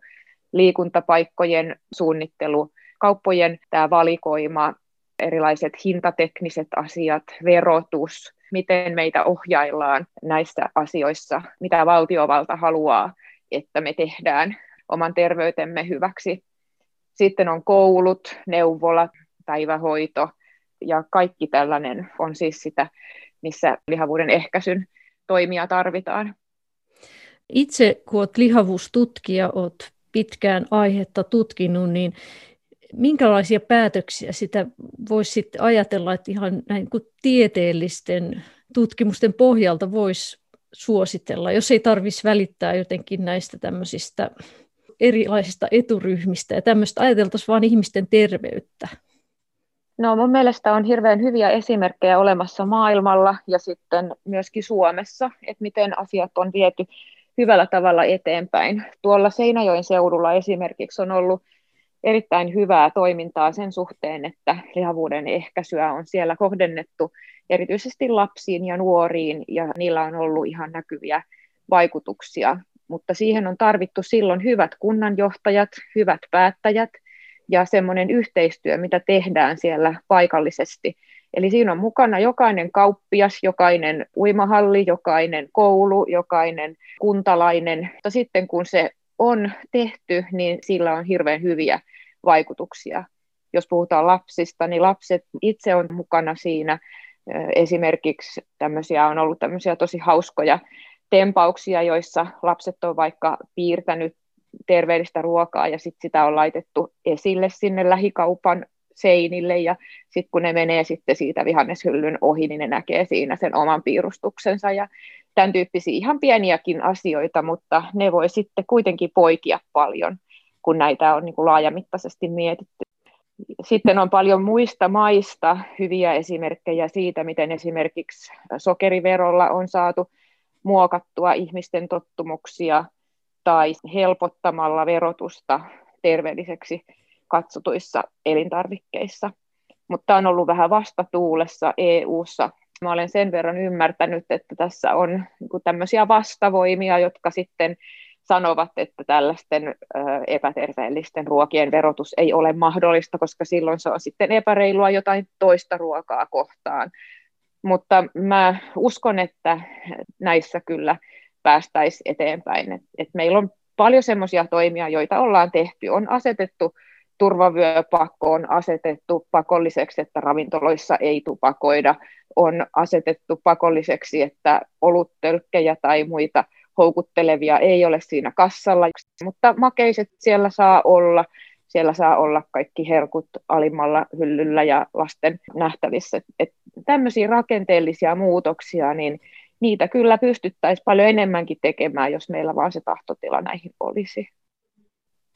liikuntapaikkojen suunnittelu, kauppojen tämä valikoima, erilaiset hintatekniset asiat, verotus, miten meitä ohjaillaan näissä asioissa, mitä valtiovalta haluaa, että me tehdään oman terveytemme hyväksi. Sitten on koulut, neuvolat, päivähoito ja kaikki tällainen on siis sitä, missä lihavuuden ehkäisyn toimia tarvitaan. Itse kun olet lihavuustutkija, olet pitkään aihetta tutkinut, niin minkälaisia päätöksiä sitä voisi sitten ajatella, että ihan näin kuin tieteellisten tutkimusten pohjalta voisi suositella, jos ei tarvitsisi välittää jotenkin näistä tämmöisistä erilaisista eturyhmistä ja tämmöistä ajateltaisiin vain ihmisten terveyttä? No mun mielestä on hirveän hyviä esimerkkejä olemassa maailmalla ja sitten myöskin Suomessa, että miten asiat on viety hyvällä tavalla eteenpäin. Tuolla Seinäjoen seudulla esimerkiksi on ollut erittäin hyvää toimintaa sen suhteen, että lihavuuden ehkäisyä on siellä kohdennettu erityisesti lapsiin ja nuoriin, ja niillä on ollut ihan näkyviä vaikutuksia. Mutta siihen on tarvittu silloin hyvät kunnanjohtajat, hyvät päättäjät ja semmoinen yhteistyö, mitä tehdään siellä paikallisesti. Eli siinä on mukana jokainen kauppias, jokainen uimahalli, jokainen koulu, jokainen kuntalainen. Mutta sitten kun se on tehty, niin sillä on hirveän hyviä vaikutuksia. Jos puhutaan lapsista, niin lapset itse on mukana siinä. Esimerkiksi tämmöisiä on ollut tämmöisiä tosi hauskoja tempauksia, joissa lapset on vaikka piirtänyt terveellistä ruokaa ja sitten sitä on laitettu esille sinne lähikaupan seinille ja sitten kun ne menee sitten siitä vihanneshyllyn ohi, niin ne näkee siinä sen oman piirustuksensa ja tämän tyyppisiä ihan pieniäkin asioita, mutta ne voi sitten kuitenkin poikia paljon, kun näitä on niin kuin laajamittaisesti mietitty. Sitten on paljon muista maista hyviä esimerkkejä siitä, miten esimerkiksi sokeriverolla on saatu muokattua ihmisten tottumuksia tai helpottamalla verotusta terveelliseksi katsotuissa elintarvikkeissa. Mutta on ollut vähän vastatuulessa EU-ssa Mä olen sen verran ymmärtänyt, että tässä on niin tämmöisiä vastavoimia, jotka sitten sanovat, että tällaisten epäterveellisten ruokien verotus ei ole mahdollista, koska silloin se on sitten epäreilua jotain toista ruokaa kohtaan. Mutta mä uskon, että näissä kyllä päästäisiin eteenpäin. Et, et meillä on paljon semmoisia toimia, joita ollaan tehty. On asetettu turvavyöpakko on asetettu pakolliseksi, että ravintoloissa ei tupakoida, on asetettu pakolliseksi, että oluttölkkejä tai muita houkuttelevia ei ole siinä kassalla, mutta makeiset siellä saa olla, siellä saa olla kaikki herkut alimmalla hyllyllä ja lasten nähtävissä. Et tämmöisiä rakenteellisia muutoksia, niin niitä kyllä pystyttäisiin paljon enemmänkin tekemään, jos meillä vaan se tahtotila näihin olisi.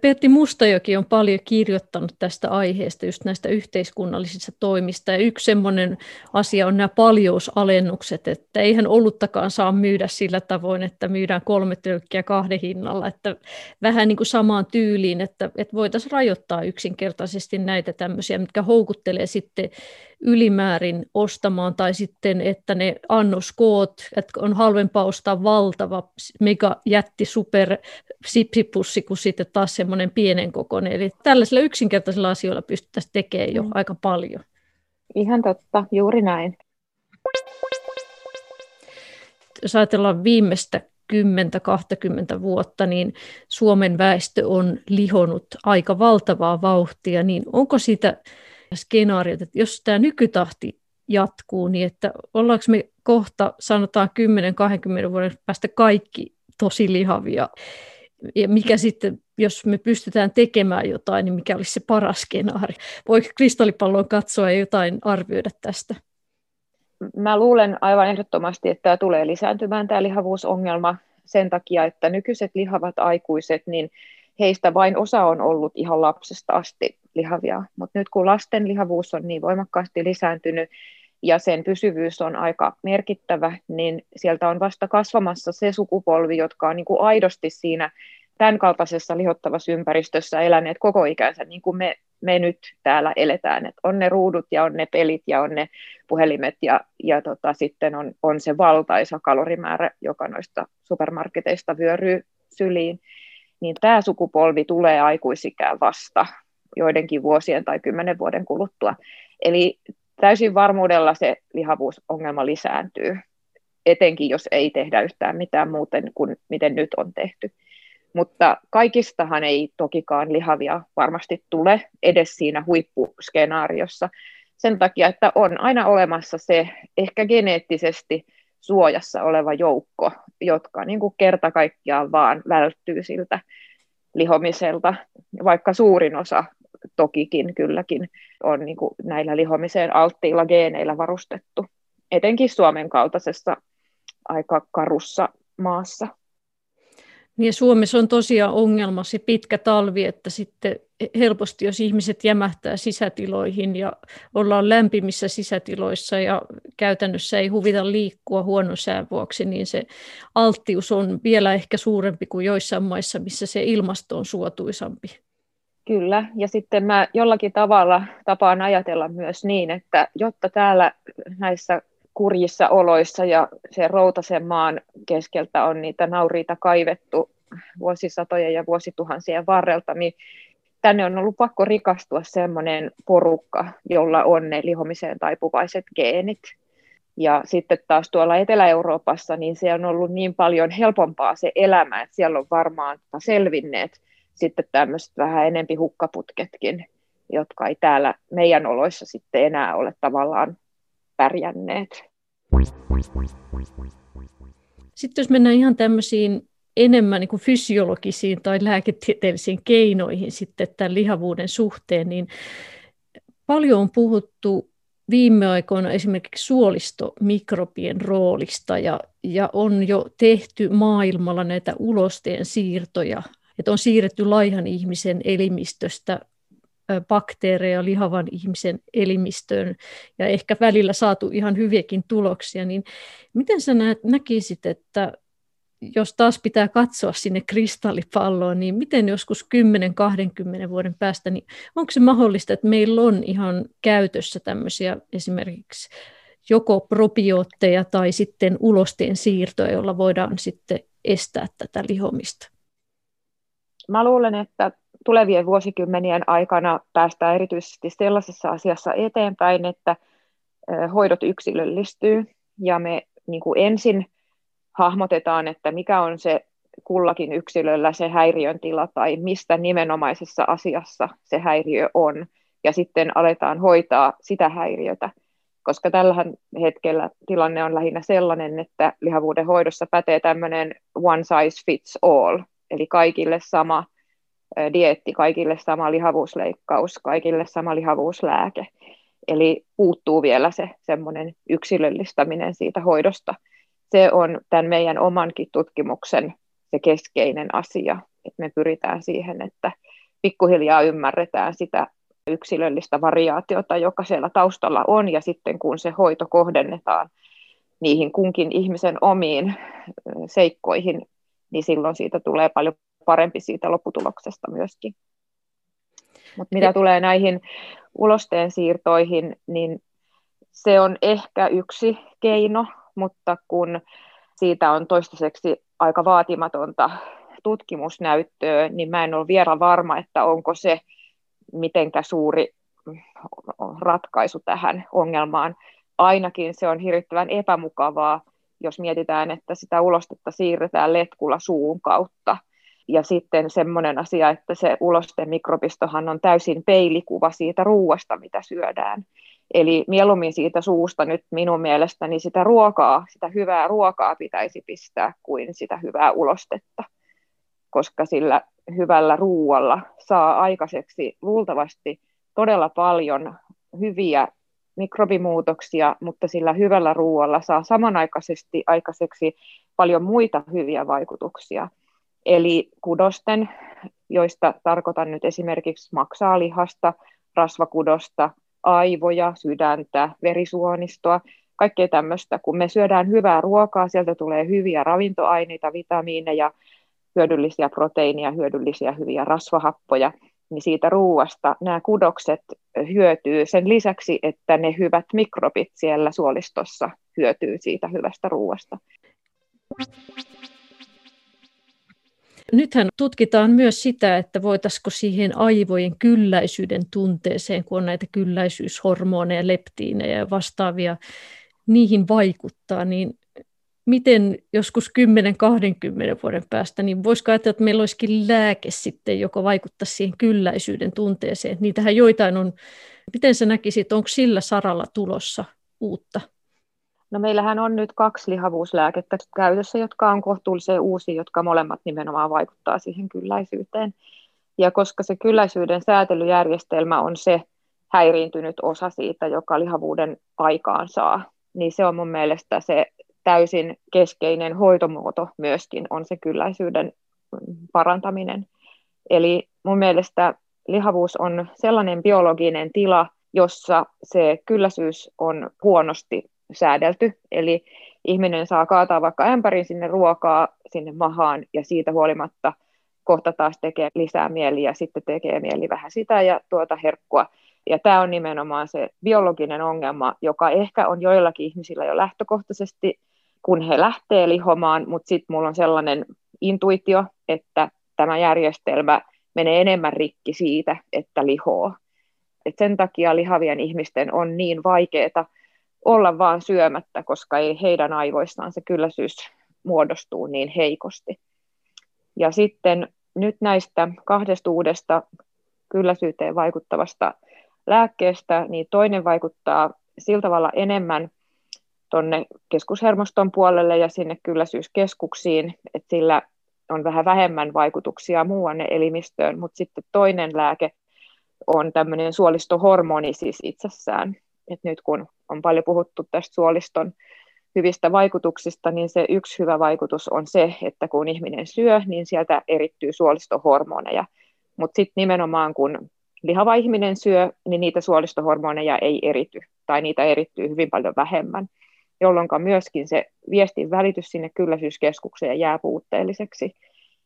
Pertti Mustajoki on paljon kirjoittanut tästä aiheesta, just näistä yhteiskunnallisista toimista. Ja yksi semmoinen asia on nämä paljousalennukset, että eihän oluttakaan saa myydä sillä tavoin, että myydään kolme tölkkiä kahden hinnalla. Että vähän niin kuin samaan tyyliin, että, että voitaisiin rajoittaa yksinkertaisesti näitä tämmöisiä, mitkä houkuttelee sitten ylimäärin ostamaan, tai sitten, että ne annoskoot, että on halvempaa ostaa valtava mega jätti super sipsipussi kuin sitten taas semmoinen pienen kokoinen. Eli tällaisilla yksinkertaisilla asioilla pystyttäisiin tekemään jo mm. aika paljon. Ihan totta, juuri näin. Jos ajatellaan viimeistä 10-20 vuotta, niin Suomen väestö on lihonut aika valtavaa vauhtia, niin onko siitä skenaariot, että jos tämä nykytahti jatkuu, niin että ollaanko me kohta, sanotaan 10-20 vuoden päästä kaikki tosi lihavia, ja mikä sitten, jos me pystytään tekemään jotain, niin mikä olisi se paras skenaari? Voiko kristallipalloon katsoa ja jotain arvioida tästä? Mä luulen aivan ehdottomasti, että tämä tulee lisääntymään tämä lihavuusongelma sen takia, että nykyiset lihavat aikuiset, niin heistä vain osa on ollut ihan lapsesta asti lihavia, mutta nyt kun lasten lihavuus on niin voimakkaasti lisääntynyt ja sen pysyvyys on aika merkittävä, niin sieltä on vasta kasvamassa se sukupolvi, jotka on niin kuin aidosti siinä tämän kaltaisessa lihottavassa ympäristössä eläneet koko ikänsä, niin kuin me, me nyt täällä eletään. Et on ne ruudut ja on ne pelit ja on ne puhelimet ja, ja tota, sitten on, on se valtaisa kalorimäärä, joka noista supermarketeista vyöryy syliin. Niin tämä sukupolvi tulee aikuisikään vasta joidenkin vuosien tai kymmenen vuoden kuluttua. Eli täysin varmuudella se lihavuusongelma lisääntyy, etenkin jos ei tehdä yhtään mitään muuten kuin miten nyt on tehty. Mutta kaikistahan ei tokikaan lihavia varmasti tule edes siinä huippuskenaariossa sen takia, että on aina olemassa se ehkä geneettisesti suojassa oleva joukko, jotka niin kuin kerta kaikkiaan vaan välttyy siltä lihomiselta, vaikka suurin osa tokikin kylläkin on niin kuin näillä lihomiseen alttiilla geeneillä varustettu, etenkin Suomen kaltaisessa aika karussa maassa. Niin Suomessa on tosiaan ongelma se pitkä talvi, että sitten helposti, jos ihmiset jämähtää sisätiloihin ja ollaan lämpimissä sisätiloissa ja käytännössä ei huvita liikkua huonon sään vuoksi, niin se alttius on vielä ehkä suurempi kuin joissain maissa, missä se ilmasto on suotuisampi. Kyllä, ja sitten mä jollakin tavalla tapaan ajatella myös niin, että jotta täällä näissä kurjissa oloissa ja se Routasen maan keskeltä on niitä nauriita kaivettu vuosisatojen ja vuosituhansien varrelta, niin tänne on ollut pakko rikastua semmoinen porukka, jolla on ne lihomiseen taipuvaiset geenit. Ja sitten taas tuolla Etelä-Euroopassa, niin se on ollut niin paljon helpompaa se elämä, että siellä on varmaan selvinneet sitten tämmöiset vähän enempi hukkaputketkin, jotka ei täällä meidän oloissa sitten enää ole tavallaan pärjänneet. Sitten jos mennään ihan tämmöisiin enemmän niin kuin fysiologisiin tai lääketieteellisiin keinoihin sitten tämän lihavuuden suhteen, niin paljon on puhuttu viime aikoina esimerkiksi suolistomikrobien roolista ja, ja on jo tehty maailmalla näitä ulosteen siirtoja, että on siirretty laihan ihmisen elimistöstä bakteereja lihavan ihmisen elimistöön ja ehkä välillä saatu ihan hyviäkin tuloksia, niin miten sä näkisit, että jos taas pitää katsoa sinne kristallipalloon, niin miten joskus 10-20 vuoden päästä, niin onko se mahdollista, että meillä on ihan käytössä tämmöisiä esimerkiksi joko probiootteja tai sitten ulosteen siirtoja, joilla voidaan sitten estää tätä lihomista? Mä luulen, että tulevien vuosikymmenien aikana päästään erityisesti sellaisessa asiassa eteenpäin, että hoidot yksilöllistyy. Ja me niin kuin ensin hahmotetaan, että mikä on se kullakin yksilöllä se häiriön tila tai mistä nimenomaisessa asiassa se häiriö on. Ja sitten aletaan hoitaa sitä häiriötä, koska tällä hetkellä tilanne on lähinnä sellainen, että lihavuuden hoidossa pätee tämmöinen one size fits all, eli kaikille sama dietti, kaikille sama lihavuusleikkaus, kaikille sama lihavuuslääke. Eli puuttuu vielä se semmoinen yksilöllistäminen siitä hoidosta. Se on tämän meidän omankin tutkimuksen se keskeinen asia, että me pyritään siihen, että pikkuhiljaa ymmärretään sitä yksilöllistä variaatiota, joka siellä taustalla on, ja sitten kun se hoito kohdennetaan niihin kunkin ihmisen omiin seikkoihin, niin silloin siitä tulee paljon parempi siitä lopputuloksesta myöskin. Mutta mitä tulee näihin ulosteen siirtoihin, niin Se on ehkä yksi keino, mutta kun siitä on toistaiseksi aika vaatimatonta tutkimusnäyttöä, niin mä en ole vielä varma, että onko se mitenkä suuri ratkaisu tähän ongelmaan. Ainakin se on hirvittävän epämukavaa, jos mietitään, että sitä ulostetta siirretään letkulla suun kautta. Ja sitten semmoinen asia, että se mikrobistohan on täysin peilikuva siitä ruuasta, mitä syödään. Eli mieluummin siitä suusta nyt minun mielestäni sitä ruokaa, sitä hyvää ruokaa pitäisi pistää kuin sitä hyvää ulostetta, koska sillä hyvällä ruualla saa aikaiseksi luultavasti todella paljon hyviä mikrobimuutoksia, mutta sillä hyvällä ruoalla saa samanaikaisesti aikaiseksi paljon muita hyviä vaikutuksia. Eli kudosten, joista tarkoitan nyt esimerkiksi maksaalihasta, rasvakudosta, aivoja, sydäntä, verisuonistoa, kaikkea tämmöistä. Kun me syödään hyvää ruokaa, sieltä tulee hyviä ravintoaineita, vitamiineja, hyödyllisiä proteiineja, hyödyllisiä hyviä rasvahappoja, niin siitä ruuasta nämä kudokset hyötyy sen lisäksi, että ne hyvät mikrobit siellä suolistossa hyötyy siitä hyvästä ruuasta. Nythän tutkitaan myös sitä, että voitaisiko siihen aivojen kylläisyyden tunteeseen, kun on näitä kylläisyyshormoneja, leptiinejä ja vastaavia, niihin vaikuttaa, niin miten joskus 10-20 vuoden päästä, niin voisiko ajatella, että meillä olisikin lääke sitten, joka vaikuttaa siihen kylläisyyden tunteeseen. Niitähän joitain on, miten sä näkisit, onko sillä saralla tulossa uutta? No meillähän on nyt kaksi lihavuuslääkettä käytössä, jotka on kohtuullisen uusia, jotka molemmat nimenomaan vaikuttaa siihen kylläisyyteen. Ja koska se kylläisyyden säätelyjärjestelmä on se häiriintynyt osa siitä, joka lihavuuden aikaan saa, niin se on mun mielestä se täysin keskeinen hoitomuoto myöskin on se kylläisyyden parantaminen. Eli mun mielestä lihavuus on sellainen biologinen tila, jossa se kylläisyys on huonosti säädelty. Eli ihminen saa kaataa vaikka ämpärin sinne ruokaa, sinne mahaan, ja siitä huolimatta kohta taas tekee lisää mieli ja sitten tekee mieli vähän sitä ja tuota herkkua. Ja tämä on nimenomaan se biologinen ongelma, joka ehkä on joillakin ihmisillä jo lähtökohtaisesti kun he lähtee lihomaan, mutta sitten mulla on sellainen intuitio, että tämä järjestelmä menee enemmän rikki siitä, että lihoo. Et sen takia lihavien ihmisten on niin vaikeaa olla vaan syömättä, koska ei heidän aivoissaan se kylläisyys muodostuu niin heikosti. Ja sitten nyt näistä kahdesta uudesta kylläisyyteen vaikuttavasta lääkkeestä, niin toinen vaikuttaa sillä tavalla enemmän – tuonne keskushermoston puolelle ja sinne kylläisyyskeskuksiin, että sillä on vähän vähemmän vaikutuksia muuanne elimistöön, mutta sitten toinen lääke on tämmöinen suolistohormoni siis itsessään. Et nyt kun on paljon puhuttu tästä suoliston hyvistä vaikutuksista, niin se yksi hyvä vaikutus on se, että kun ihminen syö, niin sieltä erittyy suolistohormoneja. Mutta sitten nimenomaan kun lihava ihminen syö, niin niitä suolistohormoneja ei erity, tai niitä erittyy hyvin paljon vähemmän jolloin myöskin se viestin välitys sinne kylläisyyskeskukseen jää puutteelliseksi.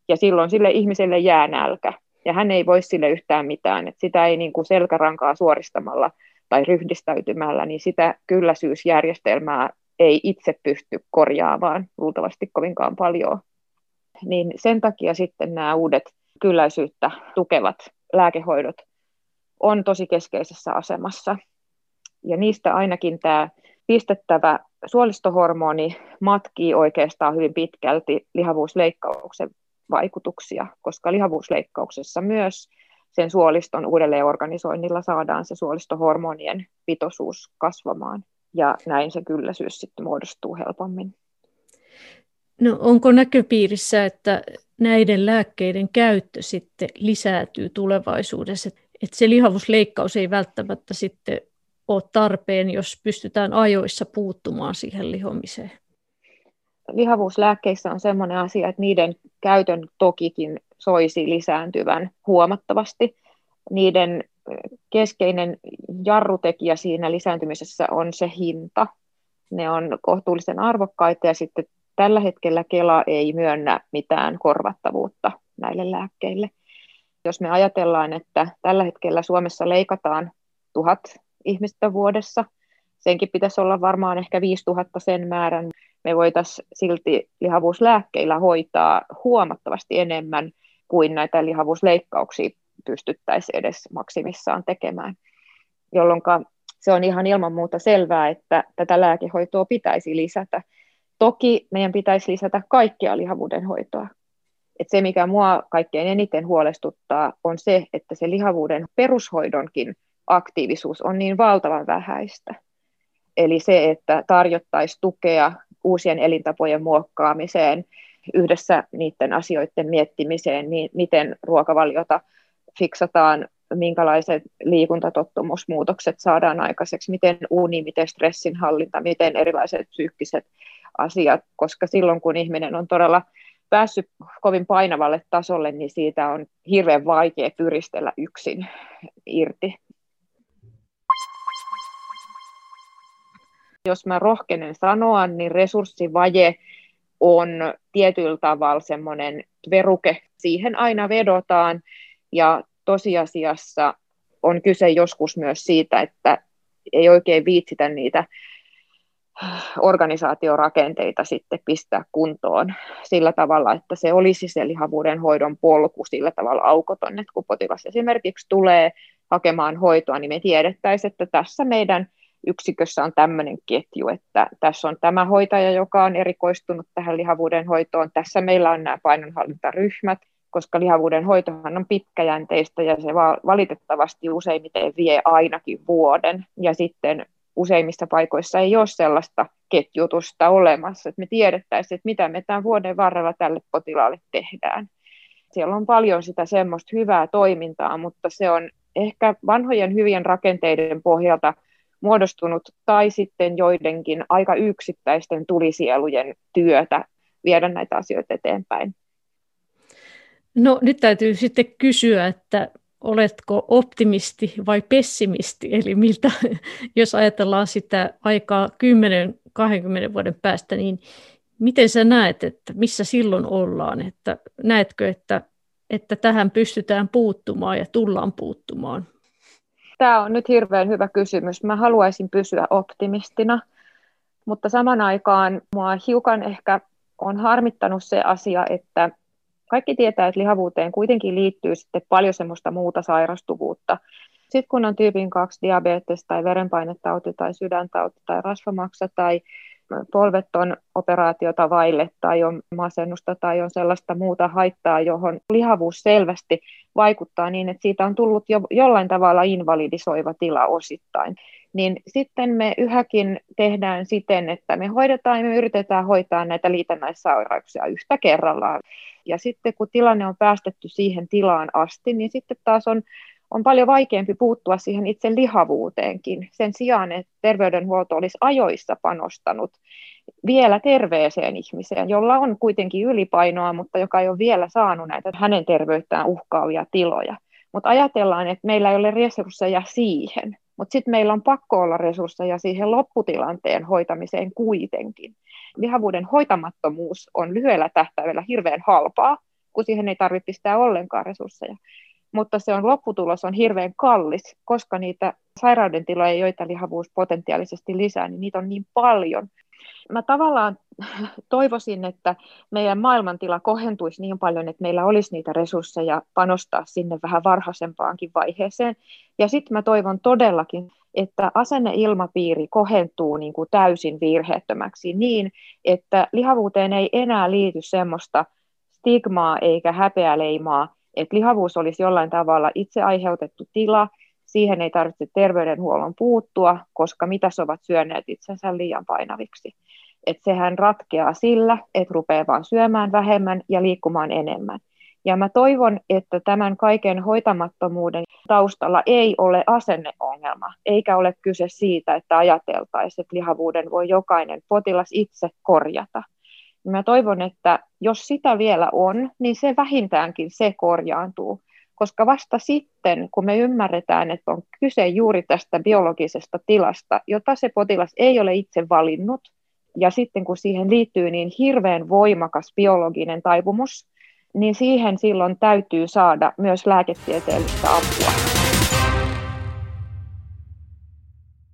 Ja silloin sille ihmiselle jää nälkä, ja hän ei voi sille yhtään mitään. että sitä ei niin kuin selkärankaa suoristamalla tai ryhdistäytymällä, niin sitä kylläisyysjärjestelmää ei itse pysty korjaamaan luultavasti kovinkaan paljon. Niin sen takia sitten nämä uudet kylläisyyttä tukevat lääkehoidot on tosi keskeisessä asemassa. Ja niistä ainakin tämä pistettävä suolistohormoni matkii oikeastaan hyvin pitkälti lihavuusleikkauksen vaikutuksia, koska lihavuusleikkauksessa myös sen suoliston uudelleenorganisoinnilla saadaan se suolistohormonien pitoisuus kasvamaan ja näin se kylläisyys sitten muodostuu helpommin. No, onko näköpiirissä, että näiden lääkkeiden käyttö sitten lisääntyy tulevaisuudessa, että se lihavusleikkaus ei välttämättä sitten ole tarpeen, jos pystytään ajoissa puuttumaan siihen lihomiseen? Lihavuuslääkkeissä on sellainen asia, että niiden käytön tokikin soisi lisääntyvän huomattavasti. Niiden keskeinen jarrutekijä siinä lisääntymisessä on se hinta. Ne on kohtuullisen arvokkaita ja sitten tällä hetkellä Kela ei myönnä mitään korvattavuutta näille lääkkeille. Jos me ajatellaan, että tällä hetkellä Suomessa leikataan tuhat ihmistä vuodessa senkin pitäisi olla varmaan ehkä 5000 sen määrän. Me voitaisiin silti lihavuuslääkkeillä hoitaa huomattavasti enemmän kuin näitä lihavuusleikkauksia pystyttäisiin edes maksimissaan tekemään, jolloin se on ihan ilman muuta selvää, että tätä lääkehoitoa pitäisi lisätä. Toki meidän pitäisi lisätä kaikkia lihavuuden hoitoa. Et se, mikä mua kaikkein eniten huolestuttaa, on se, että se lihavuuden perushoidonkin aktiivisuus on niin valtavan vähäistä. Eli se, että tarjottaisiin tukea uusien elintapojen muokkaamiseen, yhdessä niiden asioiden miettimiseen, niin miten ruokavaliota fiksataan, minkälaiset liikuntatottumusmuutokset saadaan aikaiseksi, miten uni, miten stressinhallinta, miten erilaiset psyykkiset asiat, koska silloin kun ihminen on todella päässyt kovin painavalle tasolle, niin siitä on hirveän vaikea pyristellä yksin irti. Jos mä rohkenen sanoa, niin resurssivaje on tietyllä tavalla semmoinen veruke. Siihen aina vedotaan ja tosiasiassa on kyse joskus myös siitä, että ei oikein viitsitä niitä organisaatiorakenteita sitten pistää kuntoon sillä tavalla, että se olisi se lihavuuden hoidon polku sillä tavalla aukoton, että kun potilas esimerkiksi tulee hakemaan hoitoa, niin me tiedettäisiin, että tässä meidän yksikössä on tämmöinen ketju, että tässä on tämä hoitaja, joka on erikoistunut tähän lihavuuden hoitoon, tässä meillä on nämä painonhallintaryhmät, koska lihavuuden hoitohan on pitkäjänteistä ja se valitettavasti useimmiten vie ainakin vuoden. Ja sitten useimmissa paikoissa ei ole sellaista ketjutusta olemassa, että me tiedettäisiin, että mitä me tämän vuoden varrella tälle potilaalle tehdään. Siellä on paljon sitä semmoista hyvää toimintaa, mutta se on ehkä vanhojen hyvien rakenteiden pohjalta muodostunut tai sitten joidenkin aika yksittäisten tulisielujen työtä viedä näitä asioita eteenpäin. No nyt täytyy sitten kysyä, että oletko optimisti vai pessimisti? Eli miltä, <laughs> jos ajatellaan sitä aikaa 10-20 vuoden päästä, niin miten sä näet, että missä silloin ollaan? Että näetkö, että, että tähän pystytään puuttumaan ja tullaan puuttumaan? Tämä on nyt hirveän hyvä kysymys. Mä haluaisin pysyä optimistina, mutta saman aikaan mua hiukan ehkä on harmittanut se asia, että kaikki tietää, että lihavuuteen kuitenkin liittyy sitten paljon semmoista muuta sairastuvuutta. Sitten kun on tyypin 2 diabetes tai verenpainetauti tai sydäntauti tai rasvamaksa tai polveton operaatiota vaille tai on masennusta tai on sellaista muuta haittaa, johon lihavuus selvästi vaikuttaa niin, että siitä on tullut jo jollain tavalla invalidisoiva tila osittain. Niin sitten me yhäkin tehdään siten, että me hoidetaan ja me yritetään hoitaa näitä liitännäissairauksia yhtä kerrallaan. Ja sitten kun tilanne on päästetty siihen tilaan asti, niin sitten taas on, on paljon vaikeampi puuttua siihen itse lihavuuteenkin. Sen sijaan, että terveydenhuolto olisi ajoissa panostanut vielä terveeseen ihmiseen, jolla on kuitenkin ylipainoa, mutta joka ei ole vielä saanut näitä hänen terveyttään uhkaavia tiloja. Mutta ajatellaan, että meillä ei ole resursseja siihen, mutta sitten meillä on pakko olla resursseja siihen lopputilanteen hoitamiseen kuitenkin lihavuuden hoitamattomuus on lyhyellä tähtäimellä hirveän halpaa, kun siihen ei tarvitse pistää ollenkaan resursseja. Mutta se on lopputulos on hirveän kallis, koska niitä sairauden tiloja, joita lihavuus potentiaalisesti lisää, niin niitä on niin paljon. Mä tavallaan <laughs> toivoisin, että meidän maailmantila kohentuisi niin paljon, että meillä olisi niitä resursseja panostaa sinne vähän varhaisempaankin vaiheeseen. Ja sitten mä toivon todellakin, että asenneilmapiiri kohentuu niin kuin täysin virheettömäksi niin, että lihavuuteen ei enää liity semmoista stigmaa eikä häpeäleimaa, että lihavuus olisi jollain tavalla itse aiheutettu tila, siihen ei tarvitse terveydenhuollon puuttua, koska mitä ovat syöneet itsensä liian painaviksi. Että sehän ratkeaa sillä, että rupeaa vaan syömään vähemmän ja liikkumaan enemmän. Ja mä toivon, että tämän kaiken hoitamattomuuden taustalla ei ole asenneongelma, eikä ole kyse siitä, että ajateltaisiin, että lihavuuden voi jokainen potilas itse korjata. Mä toivon, että jos sitä vielä on, niin se vähintäänkin se korjaantuu, koska vasta sitten, kun me ymmärretään, että on kyse juuri tästä biologisesta tilasta, jota se potilas ei ole itse valinnut, ja sitten kun siihen liittyy niin hirveän voimakas biologinen taipumus, niin siihen silloin täytyy saada myös lääketieteellistä apua.